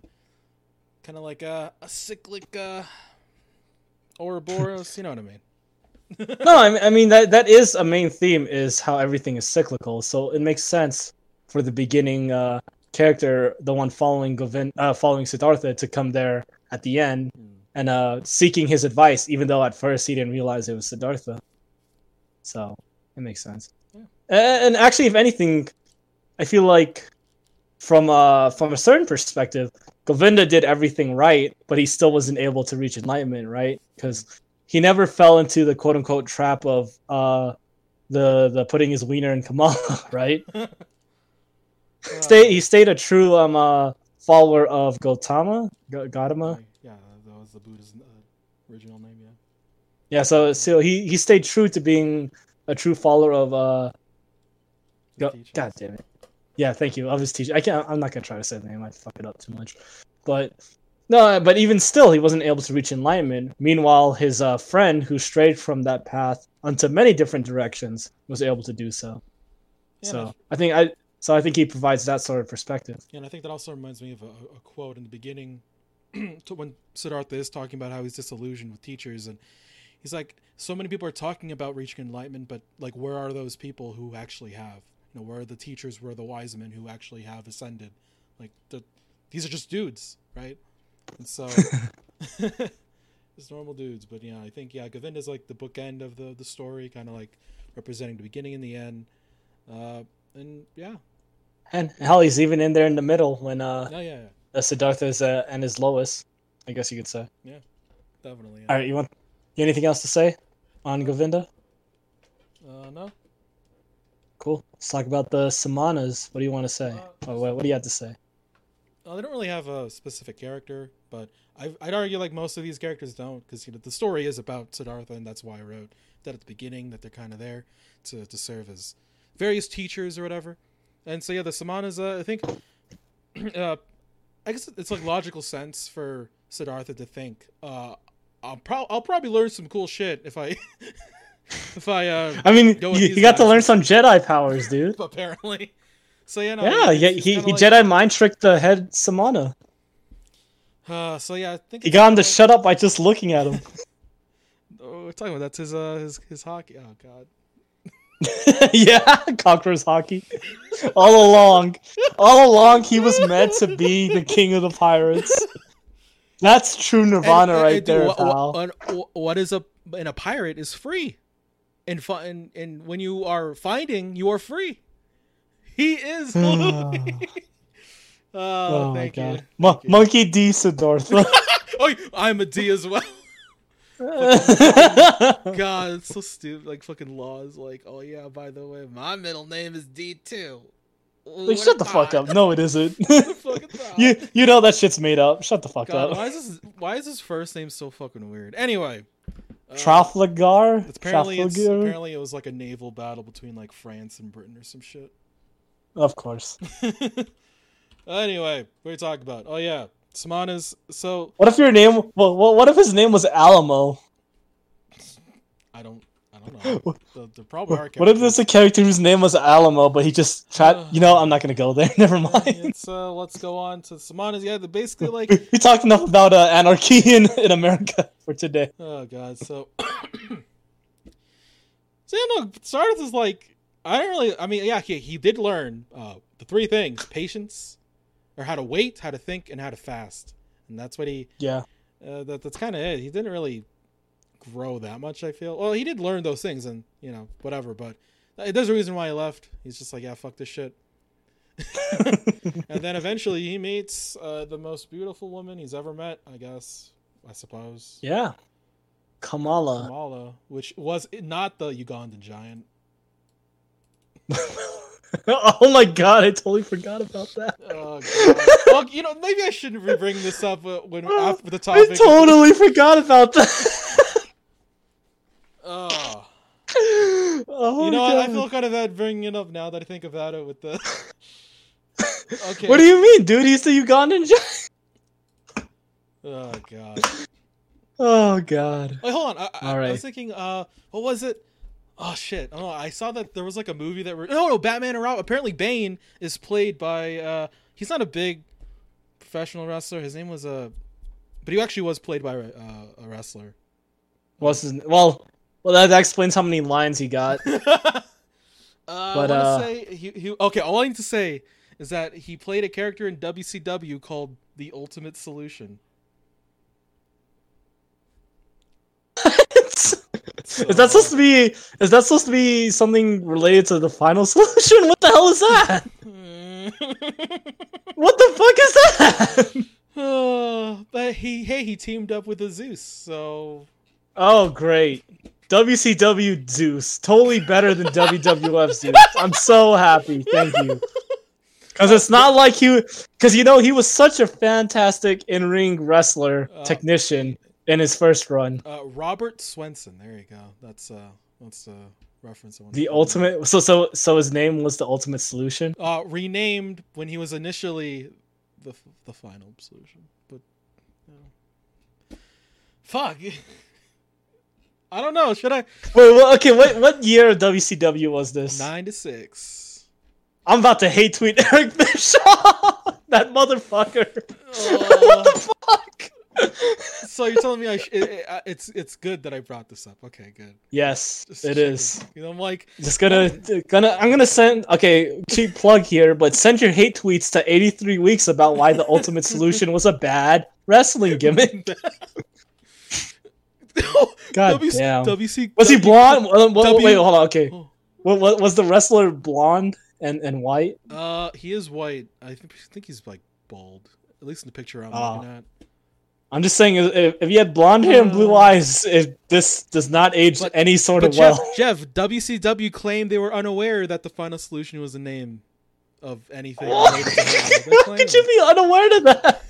kind of like a, a cyclic uh, Ouroboros, you know what I mean? [laughs] no, I mean, I mean that that is a main theme is how everything is cyclical. So it makes sense for the beginning uh, character, the one following Govind, uh, following Siddhartha, to come there at the end mm. and uh, seeking his advice, even though at first he didn't realize it was Siddhartha. So it makes sense. Yeah. And, and actually, if anything, I feel like from uh from a certain perspective, Govinda did everything right, but he still wasn't able to reach enlightenment, right? Because he never fell into the quote unquote trap of uh the the putting his wiener in Kamala, [laughs] right? [laughs] Stay he stayed a true um uh follower of Gautama, Ga- Gautama. Yeah, that was the Buddha's uh, original name. Yeah. Yeah, so so he he stayed true to being a true follower of uh Go- God damn it. Yeah, thank you. Of his teacher. I can't I'm not gonna try to say the name, I fuck it up too much. But no, but even still he wasn't able to reach enlightenment. Meanwhile, his uh, friend who strayed from that path onto many different directions was able to do so. Yeah, so. I think I so I think he provides that sort of perspective. And I think that also reminds me of a, a quote in the beginning [clears throat] to when Siddhartha is talking about how he's disillusioned with teachers and he's like, so many people are talking about reaching enlightenment, but like, where are those people who actually have? You know, where are the teachers? Where are the wise men who actually have ascended? Like, the, these are just dudes, right? And so, [laughs] [laughs] just normal dudes. But yeah, I think yeah, Govinda's like the bookend of the the story, kind of like representing the beginning and the end. Uh, and yeah, And hell, he's even in there in the middle when uh, no, yeah, yeah. uh Siddhartha is uh, and his Lois, I guess you could say. Yeah, definitely. Yeah. All right, you want you anything else to say on Govinda? Uh, no. Cool. Let's talk about the Samanas. What do you want to say? Uh, what, what do you have to say? Uh, they don't really have a specific character, but I, I'd argue like most of these characters don't, because you know the story is about Siddhartha, and that's why I wrote that at the beginning that they're kind of there to to serve as various teachers or whatever. And so yeah, the Samanas, uh, I think, [clears throat] uh, I guess it's like logical sense for Siddhartha to think, uh, I'll pro- I'll probably learn some cool shit if I [laughs] [laughs] if I uh I mean, Go you, got to learn some Jedi powers, dude. [laughs] apparently. So yeah, no, yeah, it's- he, he, he like- Jedi mind tricked the head Samana. Uh, so yeah, I think He got him to like- shut up by just looking at him. [laughs] Oh, we're talking about that's his uh his his haki. Oh god. yeah, Conqueror's Haki. All along, all along, he was meant to be the king of the pirates. That's true Nirvana And- and- right and there, wha- pal. wha- and what is a and a pirate is free, and fi- and, and when you are finding, you are free. He is. [sighs] oh, oh my god, you. Mo- Thank you. Monkey D. Siddhartha. [laughs] Oh, I'm a D as well. [laughs] God, it's so stupid. Like fucking laws. Like, oh yeah, by the way, my middle name is D too. like, shut the fuck up. No, it isn't. [laughs] You you know that shit's made up. Shut the fuck God, up. why is this? Why is his first name so fucking weird? Anyway, uh, Trafalgar. It's apparently it's, apparently it was like a naval battle between like France and Britain or some shit. Of course. [laughs] anyway, what are you talking about? Oh yeah, Samanas. So What if your name? Well, what what if his name was Alamo? I don't, don't know. [laughs] The, the probably are What if there's a character whose name was Alamo, but he just tried? You know, I'm not gonna go there. [laughs] Never mind. It's uh, let's go on to Samanas. Yeah, the basically [laughs] like we, talked enough about uh, anarchy in, in America for today. Oh god, so [coughs] So yeah, no, Stardust is like I don't really I mean, yeah, he, he did learn uh the three things, patience, or how to wait, how to think, and how to fast. And that's what he Yeah. uh, that that's kinda it. He didn't really grow that much, I feel. Well, he did learn those things and you know, whatever, but there's a reason why he left. He's just like, yeah, fuck this shit. [laughs] and then eventually he meets uh, the most beautiful woman he's ever met, I guess. I suppose. Yeah. Kamala. Kamala, which was not the Ugandan giant. [laughs] oh my god, I totally forgot about that. Oh, God. well, you know, maybe I shouldn't bring this up uh, when [laughs] after the I topic. totally forgot about that. Oh. oh You know, my what? I feel kind of bad bringing it up now that I think about it with the. [laughs] okay. What do you mean, dude? He's the Ugandan giant. Oh God. [laughs] Oh god. Wait, hold on. I, I, All I was thinking, uh, what was it? Oh shit! Oh. I saw that there was like a movie that. Re- no, no, Batman and Robin. Apparently, Bane is played by. uh He's not a big professional wrestler. His name was Uh, but he actually was played by uh, a wrestler. What's his well? Well, that, that explains how many lines he got. [laughs] uh, I But, to uh, say he, he. Okay, all I need to say is that he played a character in WCW called the Ultimate Solution. is that supposed to be? Is that supposed to be something related to the final [laughs] solution? What the hell is that? [laughs] What the fuck is that? Oh, but he hey he teamed up with the Zeus, so Oh, great. WCW Zeus. Totally better than WWF Zeus. I'm so happy. Thank you. Because it's not like he. Because, you know, he was such a fantastic in ring wrestler Uh, technician in his first run. uh, Robert Swenson. There you go. That's uh that's the reference. The ultimate. So, so, so his name was the ultimate solution. uh renamed when he was initially the the final solution, but you know. fuck. [laughs] I don't know. Should I Wait, well, okay, what, what year of WCW was this? nine to six? I'm about to hate tweet Eric Bischoff. [laughs] that motherfucker. what the fuck? so you're telling me I sh- it, it, uh, it's it's good that I brought this up. Okay, good. Yes, Just it checking. is. You know, I'm like, Just gonna gonna I'm gonna send okay cheap plug here, but send your hate tweets to 83 weeks about why the ultimate [laughs] solution was a bad wrestling gimmick. [laughs] [laughs] God WC, damn. WC Was he blonde? Uh, wait, W- wait, hold on. Okay, Oh. what, what was the wrestler blonde and and white? Uh, he is white. I think I think he's like bald. At least in the picture I'm Oh. looking at. I'm just saying, if, if you had blonde hair and blue Uh. eyes, it, this does not age But- any sort of Jeff, well. [laughs] Jeff, WCW claimed they were unaware that the final solution was the name of anything What? related to [laughs] him. They How could you be unaware of that?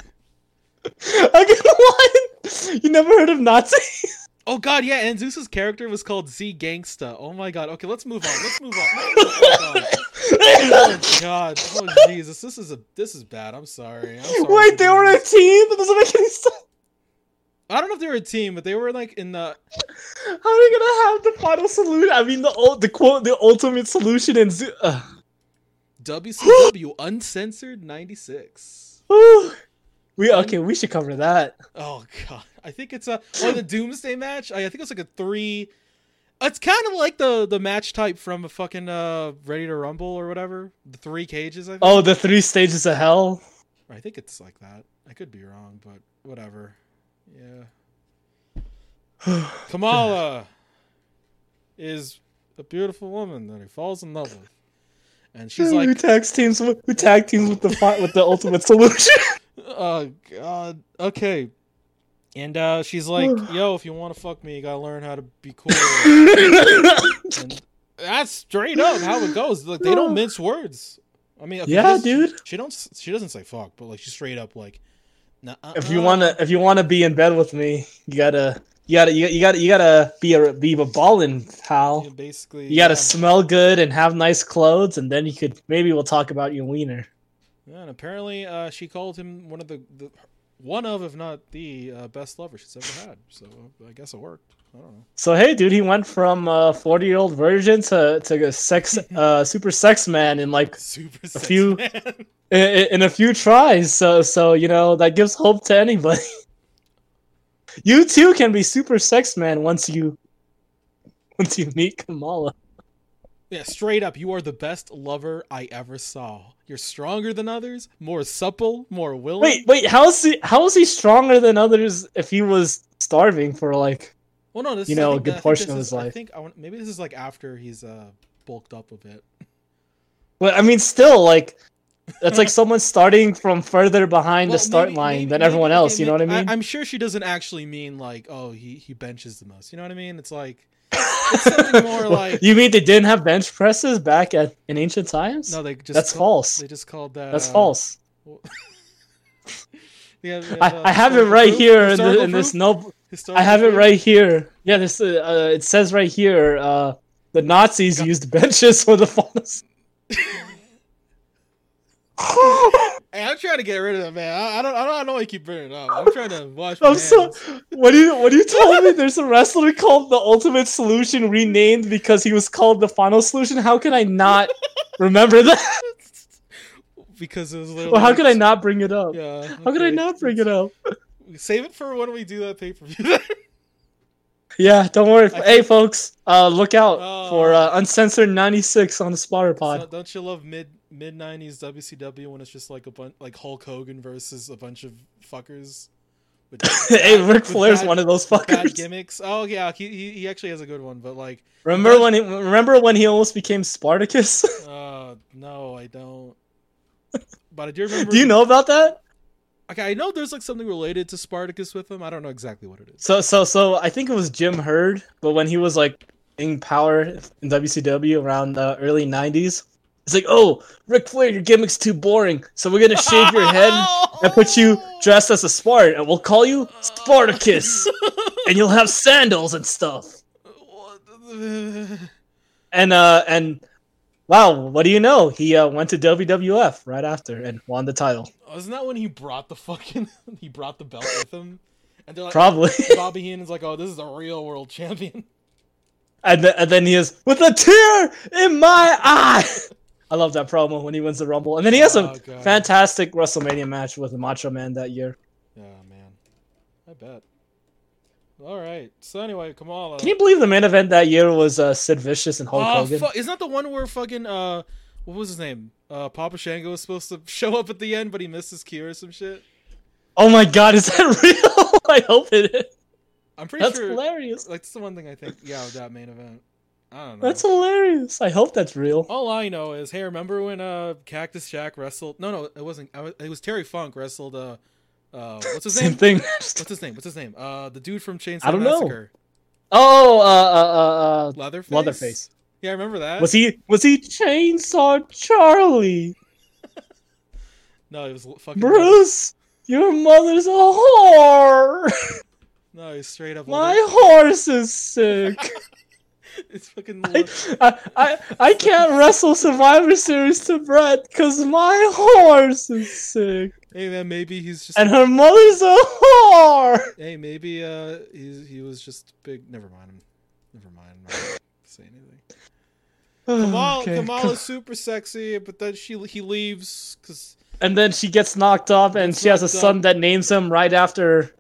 Okay, [laughs] what? You never heard of Nazis? Oh god, yeah, and Zeus's character was called Z Gangsta. Oh my god. Okay, let's move on. Let's move on. Oh god. Oh god. Oh Jesus. This is a this is bad. I'm sorry. I'm sorry Wait, they were a team? That doesn't make any sense. I don't know if they were a team, but they were like in the How are they gonna have the final solution? I mean, the the quote, the ultimate solution in uh, WCW Uncensored 96. We okay, we should cover that. Oh god, I think it's a or the Doomsday match. I, I think it's like a three. It's kind of like the the match type from a fucking uh Ready to Rumble or whatever. The three cages. I think. Oh, the three stages of hell. I think it's like that. I could be wrong, but whatever. Yeah. [sighs] Kamala [sighs] is a beautiful woman that he falls in love with, and she's like who tag teams? with- Who tag teams with the with the ultimate solution? [laughs] "Oh God, okay." And uh, she's like, [sighs] "Yo, if you want to fuck me, you gotta learn how to be [laughs] cool." and that's straight up how it goes. Like they don't mince words. I mean, okay, Yeah, this- dude. She don't. She doesn't say fuck, but like she's straight up like, nah, if you wanna, if you wanna be in bed with me, you gotta, you gotta, you, you gotta, you gotta be a be a ballin' pal. Yeah, basically, You gotta yeah. smell good and have nice clothes, and then you could maybe we'll talk about your wiener. Yeah, and apparently, uh, she called him one of the, the one of, if not the uh, best lover she's ever had. So uh, I guess it worked. I don't know. So hey, dude, he went from a forty year old virgin to to a sex, [laughs] uh, super sex man in like Super A few- [laughs] in, in a few tries. So so you know that gives hope to anybody. [laughs] you too can be super sex man once you once you meet Kamala. Yeah, straight up, you are the best lover I ever saw. You're stronger than others, more supple, more willing. Wait, wait, how is he how is he stronger than others if he was starving for like well, no, this you I know, a good I portion of is- his I life? think I want, maybe this is like after he's uh bulked up a bit. Well, I mean, still, like, it's like someone starting from further behind Well, the start maybe- line maybe- than maybe- everyone okay, else. You know what I mean? I'm sure she doesn't actually mean like, oh, he he benches the most. You know what I mean? It's like it's something [laughs] more like you mean they didn't have bench presses back at in ancient times? no, they just That's call- false. They just called that. That's uh, false. [laughs] Yeah, yeah, I, I have it right proof? here in, the, in this proof? note. I Historical have it right here. Yeah, this uh, uh, it says right here. Uh, the Nazis used benches for the [laughs] funnels. Hey, I'm trying to get rid of that man. I, I don't. I don't. Know why you keep bringing it up. I'm trying to wash I'm so. What do you what do you tell me? There's a wrestler called the Ultimate Solution renamed because he was called the Final Solution. How can I not remember that? [laughs] because it was literally. Well, how could I not bring it up? Yeah. How could I not bring it up? Save it for when we do that pay per view. Yeah, don't worry. I Hey, folks, uh, look out Oh. for uh, Uncensored 96 on the Spotter Pod. So, don't you love mid mid nineties WCW when it's just like a bunch like Hulk Hogan versus a bunch of fuckers? With [laughs] hey, bad- Ric Flair's bad- one of those fuckers. gimmicks. Oh yeah, he, he he actually has a good one, but like, Remember when he remember when he almost became Spartacus? [laughs] uh, no, I don't. But I do remember. Do you know about that? Okay, I know there's like something related to Spartacus with him. I don't know exactly what it is. So so so I think it was Jim Herd, but when he was like in power in WCW around the early 90s, it's like, "Oh, Ric Flair, your gimmick's too boring. So we're going to shave your head and put you [laughs] dressed as a Spartan and we'll call you Spartacus [laughs] and you'll have sandals and stuff." [laughs] And uh and wow, what do you know? He uh, went to WWF right after and won the title. Wasn't that when he brought the fucking he brought the belt with him? And they're like, Probably. Bobby Heenan's like, oh, this is a real world champion. And, th- and then he is with a tear in my eye. I love that promo when he wins the Rumble, and then he has Oh, a God. fantastic WrestleMania match with Macho Man that year. Yeah, man. I bet. All right. So anyway, Kamala. Can you believe the main event that year was uh, Sid Vicious and Hulk Oh, Hogan? fu- isn't that the one where fucking uh, what was his name? Uh, Papa Shango was supposed to [laughs] show up at the end, but he missed his cue or some shit. Oh my God, is that [laughs] real? [laughs] I hope it is. I'm pretty That's sure. hilarious. Like that's the one thing I think. Yeah, that main event. I don't know. That's hilarious. I hope that's real. All I know is, hey, remember when uh Cactus Jack wrestled? No, no, it wasn't. I was, it was Terry Funk wrestled. Uh, uh, what's his [laughs] Same name? thing. [laughs] What's his name? What's his name? Uh, the dude from Chainsaw I don't know. Oh, uh, uh, uh, Leatherface. uh, Leatherface. Yeah, I remember that. Was he? Was he Chainsaw Charlie? [laughs] No, it was fucking. Bruce, your mother's a whore. No, he's straight up. My horse is sick. [laughs] It's fucking. I, I, I, I can't wrestle Survivor Series to Brett because my horse is sick. hey man, maybe he's just. And her mother's a whore. Hey, maybe uh, he's he was just big. Never mind him. Never mind. I'm not [laughs] say anything. [sighs] Kamal, Okay. Kamal is super sexy, but then she he leaves because And then she gets knocked up, and she has a son up. that names him right after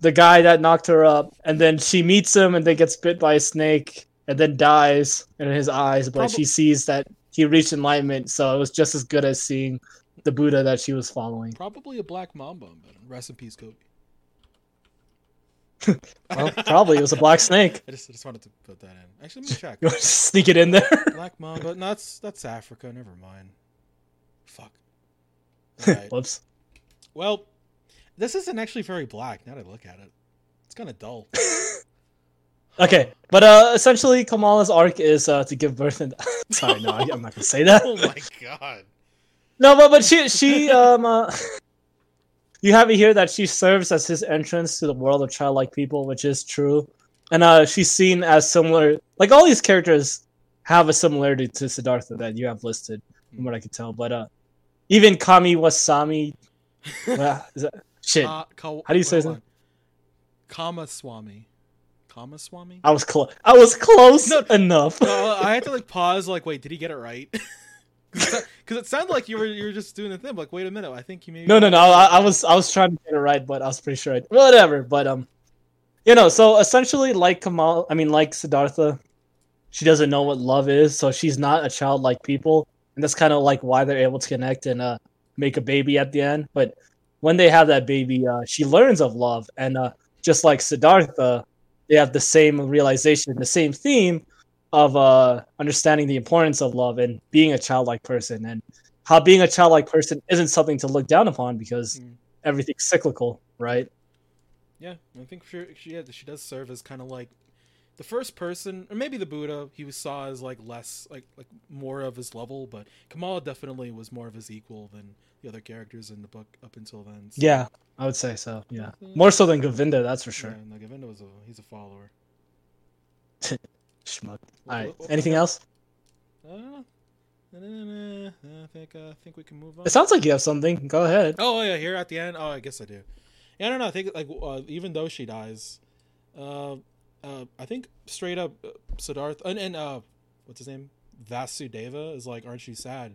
the guy that knocked her up. And then she meets him, and then gets bit by a snake, and then dies in his eyes. But she sees that he reached enlightenment, so it was just as good as seeing the Buddha that she was following. probably a black mamba. But rest in peace, Kobe. [laughs] Well, probably it was a black snake. I just I just wanted to put that in. Actually, let me [laughs] check. You want to sneak it in there? [laughs] Black mamba. No, that's that's Africa. Never mind. Fuck. Alright. Whoops. Well, this isn't actually very black. Now that I look at it, it's kind of dull. Okay, but uh, essentially, Kamala's arc is uh, to give birth and. [laughs] Sorry, no, I- I'm not gonna say that. [laughs] oh my god. No, but but she she um uh, [laughs] you have it here that she serves as his entrance to the world of childlike people, which is true, and uh she's seen as similar. Like all these characters have a similarity to Siddhartha that you have listed, from what I can tell. But uh, even Kami Wasami, well, is that shit? Ka- ka- How do you say that? on. Kamaswamy. Kamaswamy? I was close. I was close No. enough. No, I had to like pause. Like, wait, did he get it right? [laughs] Because it sounded like you were you were just doing the thing. Like, wait a minute, I think you maybe. No, no, no. I, I was I was trying to get it right, but I was pretty sure. I, whatever. But um, you know, so essentially, like Kamal, I mean, like Siddhartha, she doesn't know what love is, so she's not a child like people, and that's kind of like why they're able to connect and uh make a baby at the end. But when they have that baby, uh, she learns of love, and uh, just like Siddhartha, they have the same realization, the same theme of uh understanding the importance of love and being a childlike person and how being a childlike person isn't something to look down upon because Mm. everything's cyclical, right? Yeah, I think she she, yeah, she does serve as kind of like the first person, or maybe the Buddha. He was saw as like less like like more of his level, but Kamala definitely was more of his equal than the other characters in the book up until then. so- Yeah, I would say so. Yeah, more so than Govinda, that's for sure. Yeah, no, Govinda was a he's a follower. [laughs] Schmuck. All right. what- what- Anything else? Uh, I think uh, I think we can move on. It sounds like you have something. Go ahead. Oh yeah, here at the end. Oh, I guess I do. Yeah, I don't know. I think like uh, even though she dies, uh, uh, I think straight up uh, Siddhartha and, and uh, what's his name, Vasudeva is like, aren't you sad?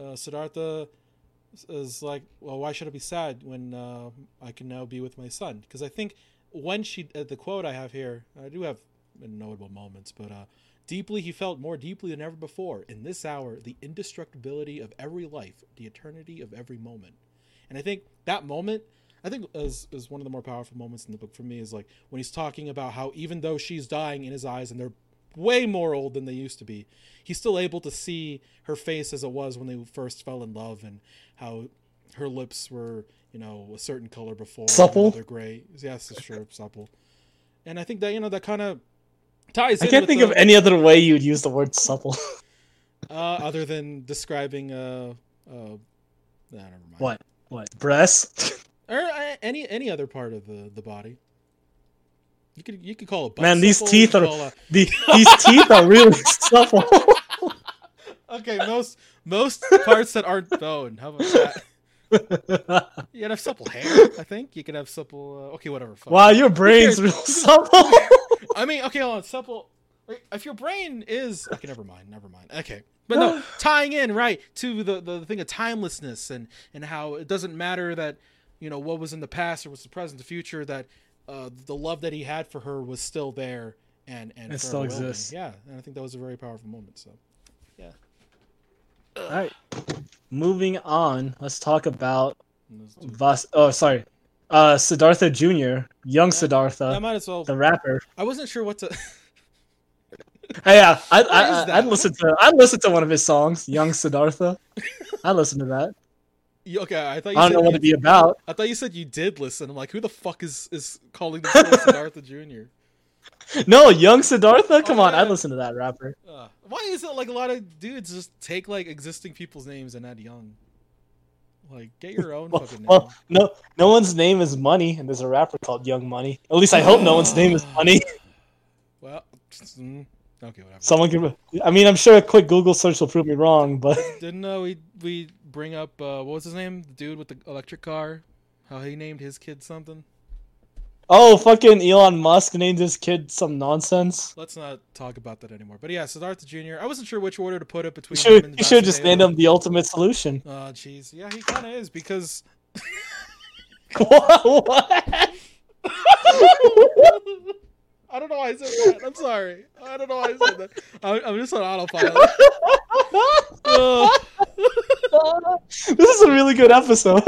Uh, Siddhartha is- like, well, why should I be sad when uh, I can now be with my son? Because I think when she, uh, the quote I have here, I do have notable moments, but uh, deeply he felt more deeply than ever before in this hour the indestructibility of every life, the eternity of every moment. And I think that moment, I think is is one of the more powerful moments in the book for me is like when he's talking about how even though she's dying in his eyes and they're way more old than they used to be, he's still able to see her face as it was when they first fell in love and how her lips were, you know, a certain color before. Supple? They're gray. Yes, it's true, supple. And I think that, you know, that kind of ties I can't think the- of any other way you'd use the word supple. [laughs] uh, other than describing uh uh nah, never mind. what? What? Breast? or uh, any any other part of the the body you could you could call it Man, these teeth are a- the, these teeth are really [laughs] supple. okay most most parts that aren't bone how about that [laughs] you can have supple hair i think you can have supple uh, okay whatever fuck. wow, your brain's real supple. [laughs] i mean okay hold on supple If your brain is okay, never mind, never mind. Okay, but no, [sighs] tying in right to the the thing of timelessness and and how it doesn't matter that you know what was in the past or what's the present, the future. That uh, the love that he had for her was still there and and It still will be. exists. Yeah, and I think that was a very powerful moment. So yeah. All right. Moving on, let's talk about Vas. Oh, sorry. Uh, Siddhartha Jr., young I Siddhartha, might as well. the rapper. I wasn't sure what to. Hey, [laughs] yeah, I, I, is I. I'd listen to I'd listen to one of his songs, Young Siddhartha. [laughs] I listen to that. You- okay, I thought you I don't said know what it'd be about. I thought you said you did listen. I'm like, who the fuck is is calling themselves Siddhartha Jr.? [laughs] No, Young Siddhartha. Come Oh, on, yeah. I'd listen to that rapper. Uh, why is it like a lot of dudes just take like existing people's names and add young? Like, get your own [laughs] Well, fucking name. well, no, no one's name is Money, and there's a rapper called Young Money. At least I hope no one's name is Money. [sighs] Well, mm, okay, whatever. Someone can. I mean, I'm sure a quick Google search will prove me wrong, but Didn't uh, we we bring up uh, what was his name? The dude with the electric car. How he named his kid something. oh, fucking Elon Musk named his kid some nonsense. Let's not talk about that anymore. But yeah, Siddhartha Jr. I wasn't sure which order to put it You between. him should and you should just name him the ultimate solution. Oh, jeez. Yeah, he kind of is because. [laughs] [laughs] what? [laughs] I don't know why I said that. I'm sorry. I don't know why I said that. I'm, I'm just on autopilot. [laughs] This is a really good episode.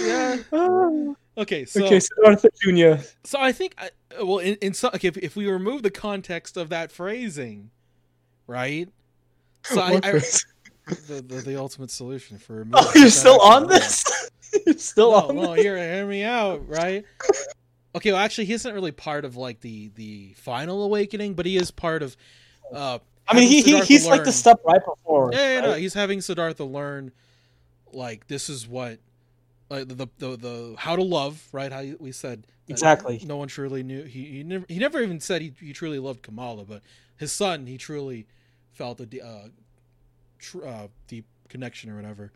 yeah. okay, Okay, so Siddhartha Jr. so I think I, well in in some okay if, if we remove the context of that phrasing, right? So I, I the, the the ultimate solution for [laughs] oh, you're still on this? [laughs] you're still No, on no, this? hear hear me out, right? Okay, well, actually, he isn't really part of like the the final awakening, but he is part of. uh I mean, he, he he's like the learn- step right before. Yeah, yeah, no, he's having Siddhartha learn, like this is what, like the the the how to love, right? How we said Exactly. No one truly knew. He he never he never even said he he truly loved Kamala, but his son he truly felt a uh, tr- uh, deep connection or whatever.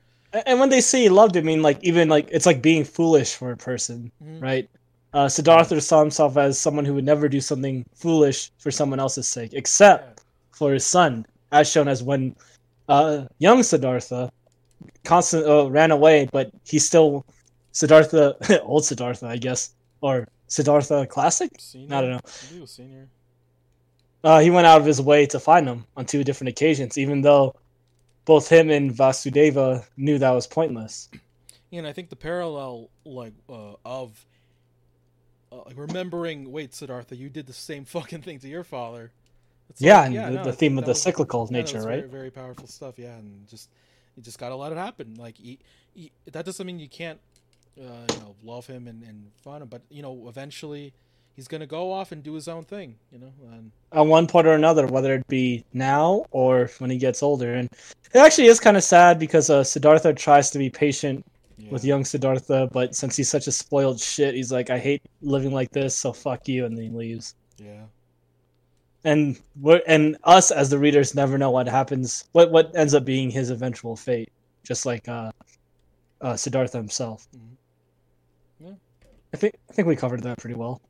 And when they say he loved him, I mean, like even like it's like being foolish for a person, Mhm. right? Uh, Siddhartha saw himself as someone who would never do something foolish for someone else's sake, except for his son, as shown as when uh, young Siddhartha constant uh, ran away, but he still Siddhartha, [laughs] old Siddhartha, I guess, or Siddhartha Classic. Senior? I don't know. He senior. Uh, he went out of his way to find him on two different occasions, even though both him and Vasudeva knew that was pointless. Yeah, and I think the parallel, like, uh, of uh, like remembering, wait, Siddhartha, you did the same [laughs] fucking thing to your father. It's yeah, like, and yeah, the, no, the theme of the was- cyclical yeah, nature, right? Very, very powerful stuff. Yeah, and just you just gotta let it happen. Like, you, you, that doesn't mean you can't, uh, you know, love him and, and find him, but you know, eventually he's gonna go off and do his own thing. You know, and At one point or another, whether it be now or when he gets older. And it actually is kind of sad because uh, Siddhartha tries to be patient yeah. with young Siddhartha, but since he's such a spoiled shit, he's like, I hate living like this, so fuck you, and then he leaves. yeah, And we're, and us as the readers never know what happens, what what ends up being his eventual fate, just like uh, uh, Siddhartha himself. Mhm. Yeah. I think I think we covered that pretty well.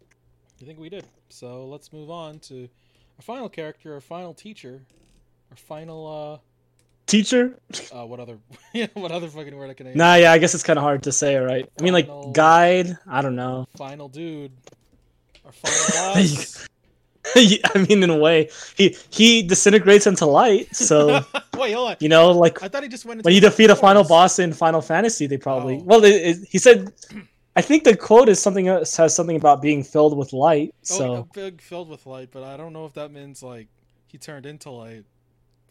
I think we did. So let's move on to our final character, our final teacher, our final Teacher? uh, what other, [laughs] yeah, what other fucking word I can? Nah, yeah, I guess it's kind of hard to say, right? I mean, like guide. I don't know. Final dude, our [laughs] final boss. [laughs] I mean, in a way, he he disintegrates into light. So Wait, hold on. you know, like I thought he just went. Into when you defeat a final boss in Final Fantasy, they probably Oh. well, it, it, he said. I think the quote is something uh, says something about being filled with light. Oh, So big filled with light, but I don't know if that means like he turned into light.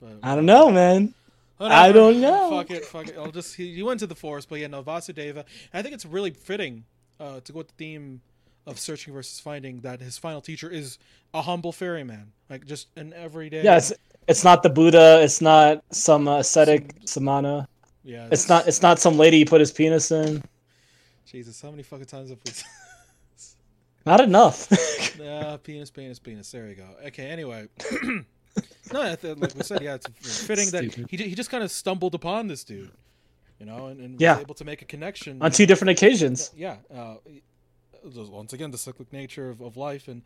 But I don't know, man. I don't know. Fuck it, fuck it. I'll just he, he went to the forest, but yeah, no Vasudeva. I think it's really fitting uh, to go with the theme of searching versus finding that his final teacher is a humble ferryman, like just an everyday. Yeah, it's it's not the Buddha. It's not some ascetic samana. yeah. It's not it's not some lady he put his penis in. Jesus, how many fucking times have we? [laughs] Not enough. [laughs] Yeah, penis, penis, penis. There we go. Okay. Anyway, [clears throat] no, I th- like we said, yeah, it's fitting that he, he just kind of stumbled upon this dude, you know, and, and Yeah. was able to make a connection On two different occasions. Yeah. Uh, just once again, the cyclic nature of, of life, and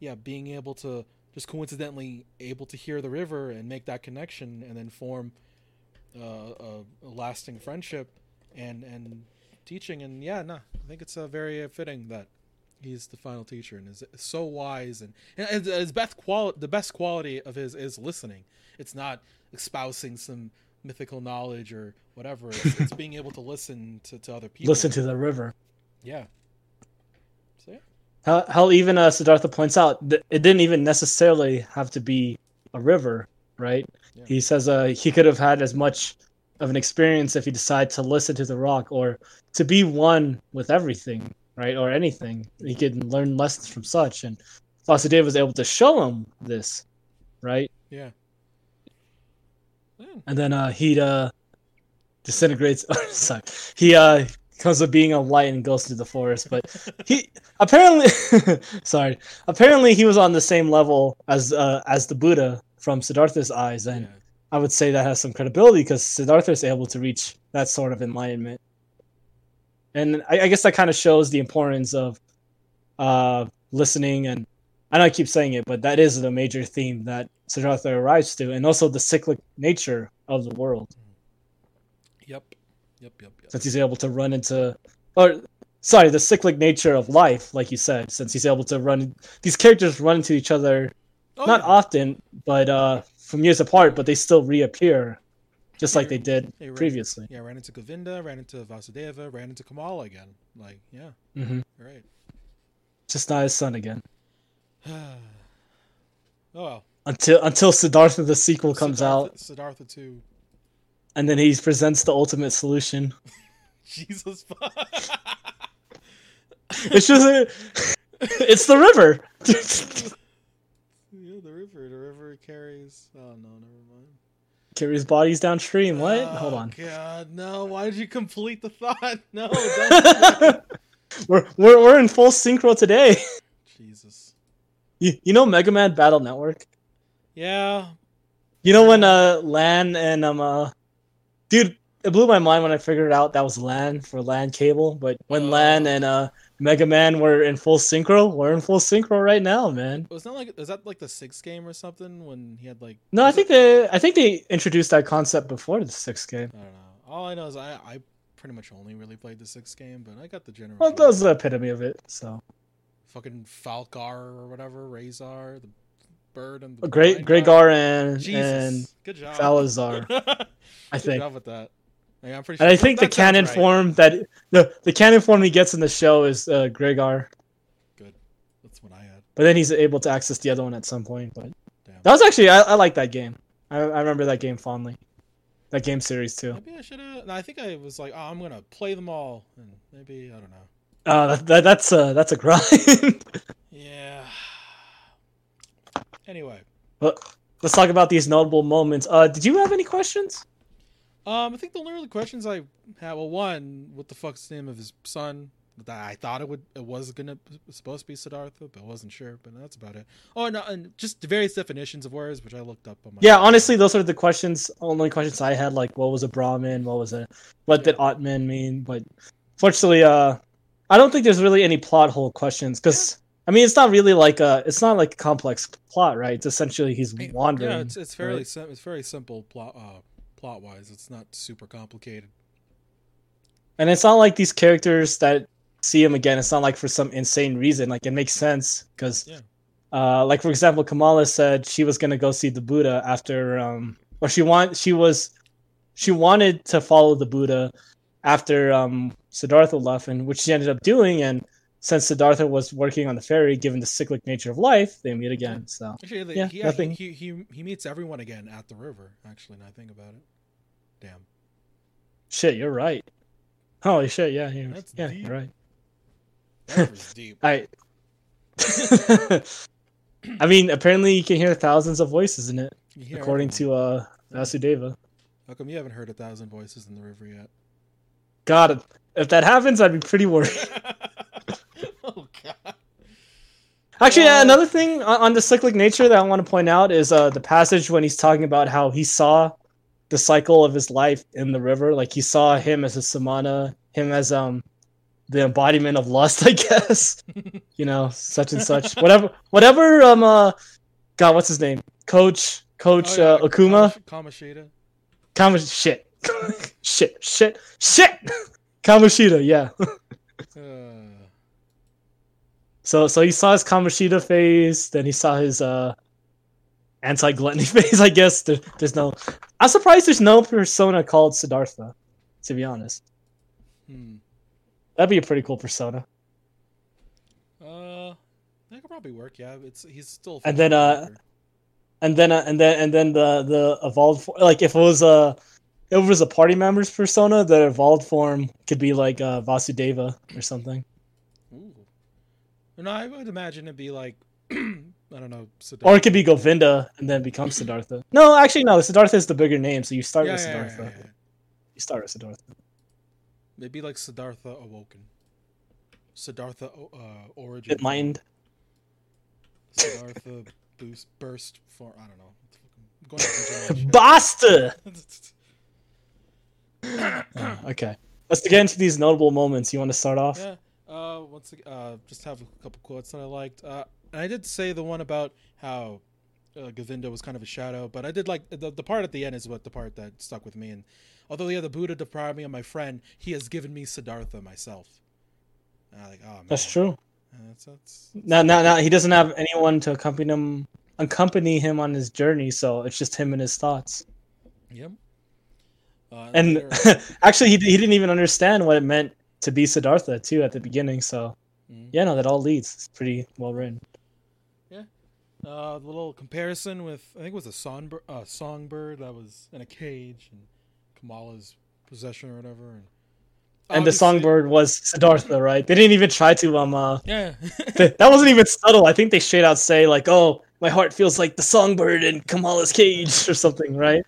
yeah, being able to just coincidentally able to hear the river and make that connection and then form uh, a, a lasting friendship and and teaching and yeah no i think it's uh, very uh, fitting that he's the final teacher and is so wise and, and his best quality the best quality of his is listening it's not espousing some mythical knowledge or whatever it's, [laughs] it's being able to listen to, to other people Listen to the river. yeah so yeah How, how even uh, Siddhartha points out, it didn't even necessarily have to be a river, right? Yeah. He says uh, he could have had as much of an experience if he decided to listen to the rock or to be one with everything, right? Or anything. He could learn lessons from such. And Vasudeva was able to show him this, right? yeah Yeah. And then uh, he uh, disintegrates. [laughs] sorry. He uh, comes with being a light and goes through the forest. But he [laughs] apparently, [laughs] sorry, apparently he was on the same level as uh, as the Buddha from Siddhartha's eyes, and yeah. I would say that has some credibility because Siddhartha is able to reach that sort of enlightenment. And I, I guess that kind of shows the importance of uh, listening. And I know I keep saying it, but that is the major theme that Siddhartha arrives to, and also the cyclic nature of the world. yep yep yep yep Since he's able to run into, or sorry, the cyclic nature of life, like you said, since he's able to run, these characters run into each other oh, not yeah. often, but uh, from years apart, but they still reappear, just like they did Hey, right. previously. yeah ran into govinda ran into vasudeva ran into kamala again like yeah hmm right Just not his son again. [sighs] oh well Until until Siddhartha the sequel comes Siddhartha, out, Siddhartha 2 and then he presents the ultimate solution. [laughs] Jesus It's just a, [laughs] it's the river. [laughs] Yeah, the river. The river carries. Oh no, never mind. Carries bodies downstream. What? Hold Oh, on. God, no! Why did you complete the thought? [laughs] No, [laughs] we're, we're we're in full synchro today. Jesus. You, you know Mega Man Battle Network? Yeah. You know when uh LAN and um uh dude, it blew my mind when I figured out that was LAN for LAN cable, but when LAN Oh. and uh Mega Man were in full synchro, we're in full synchro right now, man. Was that like? Is that like the sixth game or something? When he had like. No, I think they I think they introduced that concept before the sixth game. I don't know. All I know is I I pretty much only really played the sixth game, but I got the general. Well, that was the epitome of it. So fucking Falzar or whatever, Razor, the bird and the great guy. And Jesus, and good job, Salazar, [laughs] I Good think. job with that. Yeah, I'm pretty And I sure- think the that canon right. form that the the canon form he gets in the show is uh, Gregar, Good. That's what I had. but then he's able to access the other one at some point. But Damn. that was actually I, I like that game. I, I remember that game fondly. That game series too. Maybe I should have. I think I was like, oh, I'm gonna play them all, and maybe I don't know. Uh, that, that that's a that's a grind. [laughs] Yeah. Anyway, but let's talk about these notable moments. Uh, did you have any questions? Um, I think the only really questions I had, well, one, what the fuck's the name of his son? I thought it would, it was gonna supposed to be Siddhartha, but I wasn't sure. But that's about it. Oh, and, and just the various definitions of words, which I looked up on my. Yeah, honestly, those are the questions. Only questions I had. Like, what was a Brahmin? What was a what did Atman mean? But fortunately, uh, I don't think there's really any plot hole questions because I mean, it's not really like a it's not like a complex plot, right? It's essentially he's wandering. Yeah, it's it's fairly right? sim- it's very simple plot uh, plot wise. It's not super complicated. and it's not like these characters that see him again. It's not like for some insane reason. Like it makes sense because, Yeah. uh, like for example, Kamala said she was gonna go see the Buddha after, um, or she want she was she wanted to follow the Buddha after um Siddhartha left, and which she ended up doing. And since Siddhartha was working on the ferry, given the cyclic nature of life, they meet again. So Actually, Yeah, he, nothing. he, he he meets everyone again at the river. Actually, now I think about it. Damn. shit, you're right. Holy shit, yeah, you're, That's yeah, deep. you're right. That river's [laughs] deep. I. [laughs] I mean, apparently you can hear thousands of voices in it, according to uh Vasudeva. How come you haven't heard a thousand voices in the river yet? God, if that happens, I'd be pretty worried. [laughs] Actually, Uh, another thing on the cyclic nature that I want to point out is uh the passage when he's talking about how he saw the cycle of his life in the river. Like he saw him as a samana, him as um the embodiment of lust, [laughs] I guess. you know, such and such. [laughs] Whatever, whatever um uh God, what's his name? Coach Coach Oh, yeah, uh, Okuma. Kamash- Kamashita. Kamosh shit. [laughs] shit. Shit. Shit. Kamoshida, yeah. Uh, So so he saw his Kamoshida phase, then he saw his uh anti gluttony phase, [laughs] I guess. There, there's no I'm surprised there's no persona called Siddhartha, to be honest. hmm. That'd be a pretty cool persona. Uh, that could probably work. Yeah, it's he's still. And then, uh. And then uh, and then and then the the evolved fo- like if it was a if it was a party member's persona, the evolved form could be like uh Vasudeva or something. No, I would imagine it'd be like [clears throat] I don't know. Or it could be Govinda and then become Siddhartha. No, actually no, Siddhartha is the bigger name, so you start yeah, with yeah, Siddhartha. yeah. You start with Siddhartha. Maybe like Siddhartha awoken. Siddhartha uh, origin. Bit mind. Siddhartha boost burst for I don't know. I'm going off Basta! okay. Let's get into these notable moments. You want to start off? Yeah. Uh, once ag- uh, just have a couple quotes that I liked. Uh, and I did say the one about how uh, Govinda was kind of a shadow, but I did like the, the part at the end is what the part that stuck with me. And although yeah, the Buddha deprived me of my friend, he has given me Siddhartha myself. Like, oh man, That's true. That's, that's, Now, now, now, he doesn't have anyone to accompany him, accompany him on his journey, so it's just him and his thoughts. yep. Uh, And [laughs] actually, he, he didn't even understand what it meant to be Siddhartha too at the beginning. So Mhm. yeah, no, that all leads. It's pretty well written. Yeah. Uh, the little comparison with I think it was a songbird, uh, songbird that was in a cage and Kamala's possession or whatever. And, And the songbird was Siddhartha, right? They didn't even try to um uh Yeah. [laughs] th- that wasn't even subtle. I think they straight out say like, "Oh, my heart feels like the songbird in Kamala's cage" or something, right?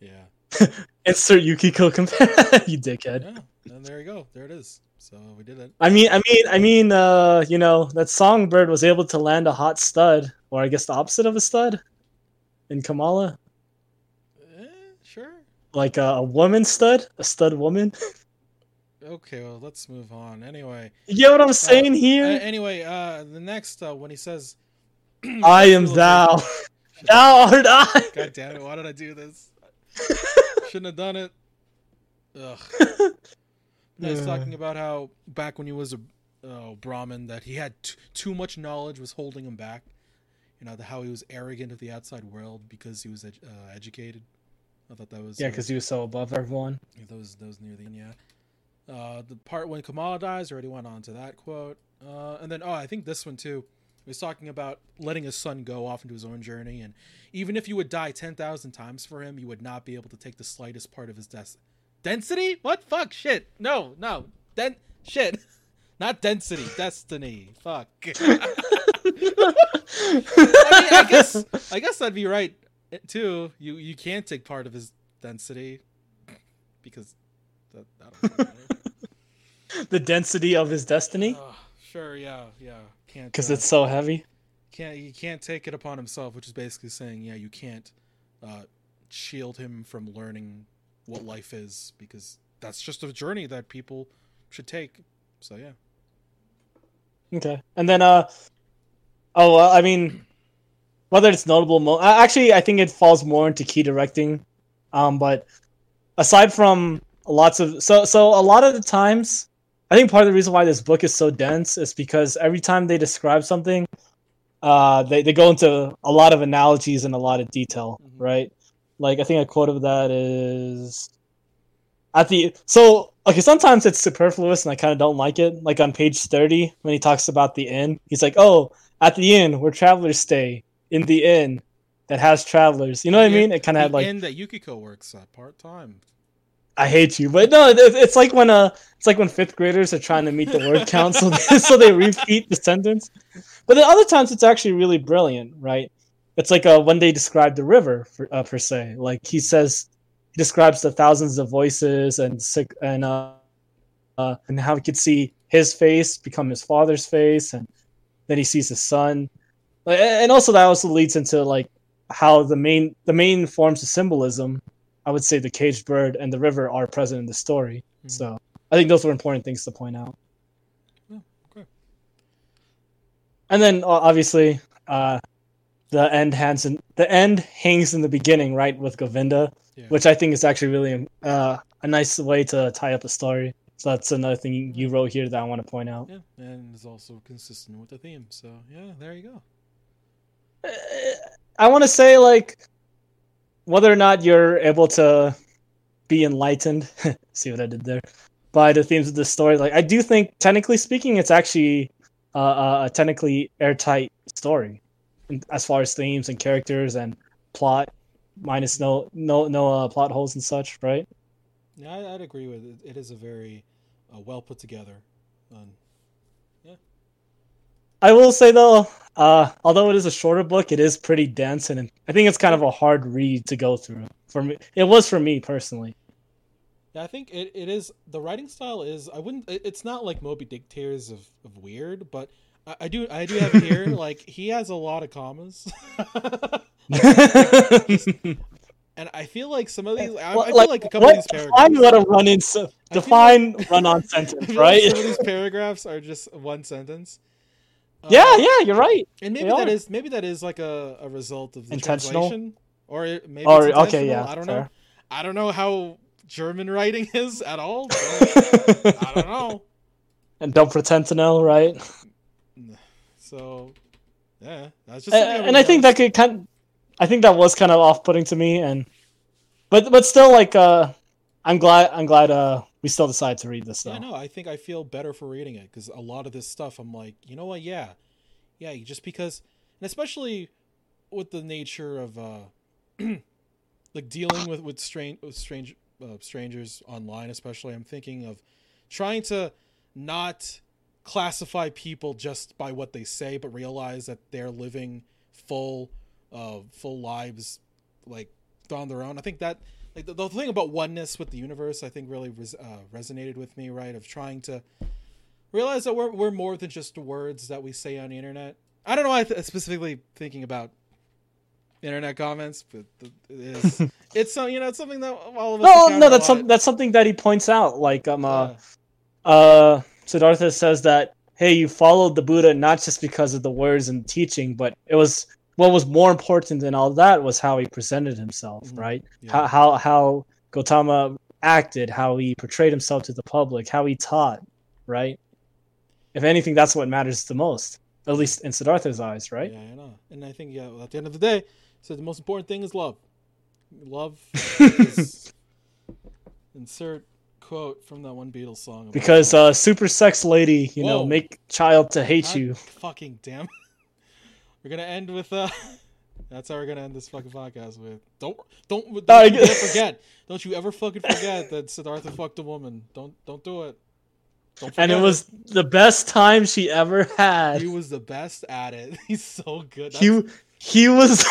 yeah. [laughs] Insert Yukiko compare, [laughs] you dickhead. Yeah. And there you go. There it is. So we did it. I mean, I mean, I mean, uh, you know, that songbird was able to land a hot stud, or I guess the opposite of a stud, in Kamala, Eh, sure. like a, a woman stud, a stud woman. [laughs] Okay. Well, let's move on. Anyway. You get what I'm saying Uh, here? anyway. Uh, the next uh, when he says, [clears throat] I am thou. [laughs] Thou art I. God damn it! Why did I do this? [laughs] Shouldn't have done it. Ugh. He's Uh. talking about how back when he was a uh, Brahmin, that he had t- too much knowledge was holding him back. You know, the, how he was arrogant of the outside world because he was ed- uh, educated. I thought that was Yeah, uh, because he was so above everyone. yeah, that was near the end. Yeah. Uh, the part when Kamala dies already went on to that quote, uh, and then oh, I think this one too. He was talking about letting his son go off into his own journey, and even if you would die ten thousand times for him, you would not be able to take the slightest part of his des- density. What fuck shit? No, no, den shit, [laughs] not density, destiny. Fuck. [laughs] I mean, I guess I guess that'd be right eh, too. You you can't take part of his density because that, [laughs] the density of his destiny, Uh, sure, yeah, yeah. Can't because uh, it's so heavy. can't he can't take it upon himself, which is basically saying, yeah, you can't uh, shield him from learning what life is because that's just a journey that people should take. So yeah, Okay, and then uh, oh, well, I mean, whether it's notable, mo- actually, I think it falls more into key directing. Um, but aside from lots of so so a lot of the times, I think part of the reason why this book is so dense is because every time they describe something, uh, they they go into a lot of analogies and a lot of detail, Mhm. right? Like I think a quote of that is at the so okay sometimes it's superfluous and i kind of don't like it. Like on page 30 when he talks about the inn he's like oh at the inn where travelers stay in the inn that has travelers. You know what i mean? It kind of had like inn that Yukiko works at part time. i hate you but no it, it's like when uh it's like when fifth graders are trying to meet the word count so they, so they repeat the sentence. But then other times it's actually really brilliant right it's like uh, when they describe the river for, uh, per se like he says he describes the thousands of voices and sick and uh, uh and how he could see his face become his father's face and then he sees his son and also that also leads into like how the main the main forms of symbolism i would say the caged bird and the river are present in the story Mhm. so i think those were important things to point out Yeah, okay. and then uh, obviously uh the end hangs in the end hangs in the beginning, right, with Govinda, Yeah. which I think is actually really uh, a nice way to tie up a story. So that's another thing you wrote here that I want to point out. Yeah, and is also consistent with the theme. So yeah, there you go. I want to say like whether or not you're able to be enlightened. [laughs] see what I did there by the themes of the story. Like I do think, technically speaking, it's actually uh, a technically airtight story as far as themes and characters and plot, minus no no no uh, plot holes and such. Right? Yeah, I, I'd agree with it. It is a very uh, well put together. Um, yeah. I will say though, uh, although it is a shorter book, it is pretty dense, and I think it's kind of a hard read to go through. For me, it was for me personally. yeah, I think it, it is. The writing style is. I wouldn't. it- It's not like Moby Dick tears of, of weird, but I, I do I do have it here. [laughs] like he has a lot of commas. [laughs] And I feel like some of these, I, Well, I feel like, a couple what, of these define paragraphs. what a run-in. se- define like- run-on [laughs] sentence, feel like right? Some of these paragraphs are just one sentence. Uh, yeah, yeah, you're right. And maybe they that are. is maybe that is like a, a result of the Intentional? translation, or it, maybe Or- it's okay, yeah, I don't know. I don't know how German writing is at all. but I don't know. and don't pretend to know, right? So, yeah, that's just. and, and I think that could kind, I think that was kind of off-putting to me, and but but still, like, uh, I'm glad I'm glad uh we still decided to read this though. Yeah, no, I think I feel better for reading it because a lot of this stuff, I'm like, you know what? Yeah, yeah, just because, and especially with the nature of uh, [clears throat] like dealing with with strange with strange uh, strangers online, especially, I'm thinking of trying to not classify people just by what they say, but realize that they're living full, uh, full lives, like on their own. I think that like the, the thing about oneness with the universe, I think really res, uh, resonated with me. Right, of trying to realize that we're we're more than just words that we say on the internet. I don't know. I th- specifically thinking about internet comments, but th- it is [laughs] it's so you know it's something that all of us. No, no, that's some, that's something that he points out. Like um, uh, Yeah. uh, Siddhartha says that hey, you followed the Buddha not just because of the words and teaching, but it was what was more important than all that was how he presented himself, Mhm. right? Yeah. How how how Gautama acted, how he portrayed himself to the public, how he taught, right? If anything, that's what matters the most, at least in Siddhartha's eyes, right? Yeah, I know. And I think yeah, at the end of the day, so the most important thing is love. Love [laughs] is insert quote from that one Beatles song. Because uh, super sex lady, you know, make child to hate God you. Fucking damn. We're gonna end with uh. [laughs] That's how we're gonna end this fucking podcast with. Don't don't don't you forget. [laughs] Don't you ever fucking forget that Siddhartha fucked a woman. Don't don't do it. Don't and it was the best time she ever had. He was the best at it. [laughs] He's so good. he he was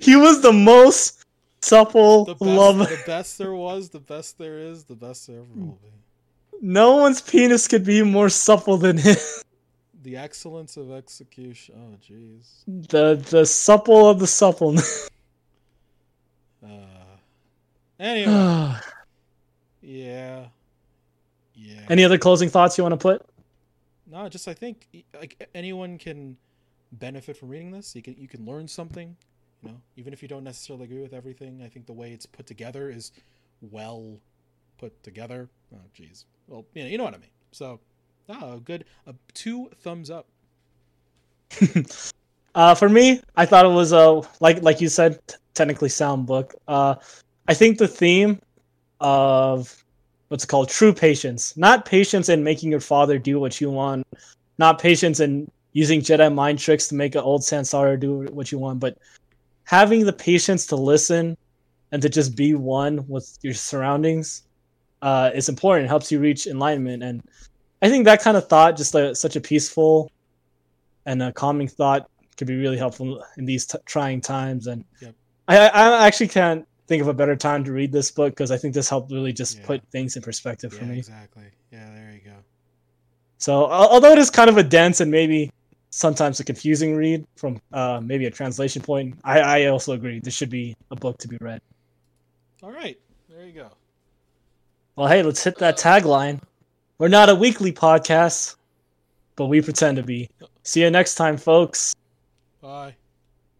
he was the most supple the best, lover. the best there was, the best there is, the best there ever will be. No one's penis could be more supple than his. The excellence of execution. Oh, jeez. The the supple of the supple. Uh, anyway, [sighs] yeah, yeah. Any other closing thoughts you want to put? No, just I think like anyone can benefit from reading this. You can you can learn something, you know, even if you don't necessarily agree with everything. I think the way it's put together is well put together. Oh, jeez. Well, you know, you know what I mean. So, oh, good. Uh, two thumbs up. [laughs] Uh, for me, I thought it was a like like you said, t- technically sound book. Uh, I think the theme of what's called true patience, not patience in making your father do what you want, not patience in using Jedi mind tricks to make an old Sansara do what you want, but having the patience to listen and to just be one with your surroundings uh, is important. It helps you reach enlightenment, and I think that kind of thought, just like such a peaceful and a calming thought, could be really helpful in these t- trying times. And Yep. I, I actually can't think of a better time to read this book because I think this helped really just Yeah. put things in perspective for me. exactly. Yeah, there you go. So although it is kind of a dense and maybe sometimes a confusing read from uh, maybe a translation point, I, I also agree this should be a book to be read. All right, there you go. Well, hey, let's hit that tagline. We're not a weekly podcast, but we pretend to be. See you next time, folks. Bye.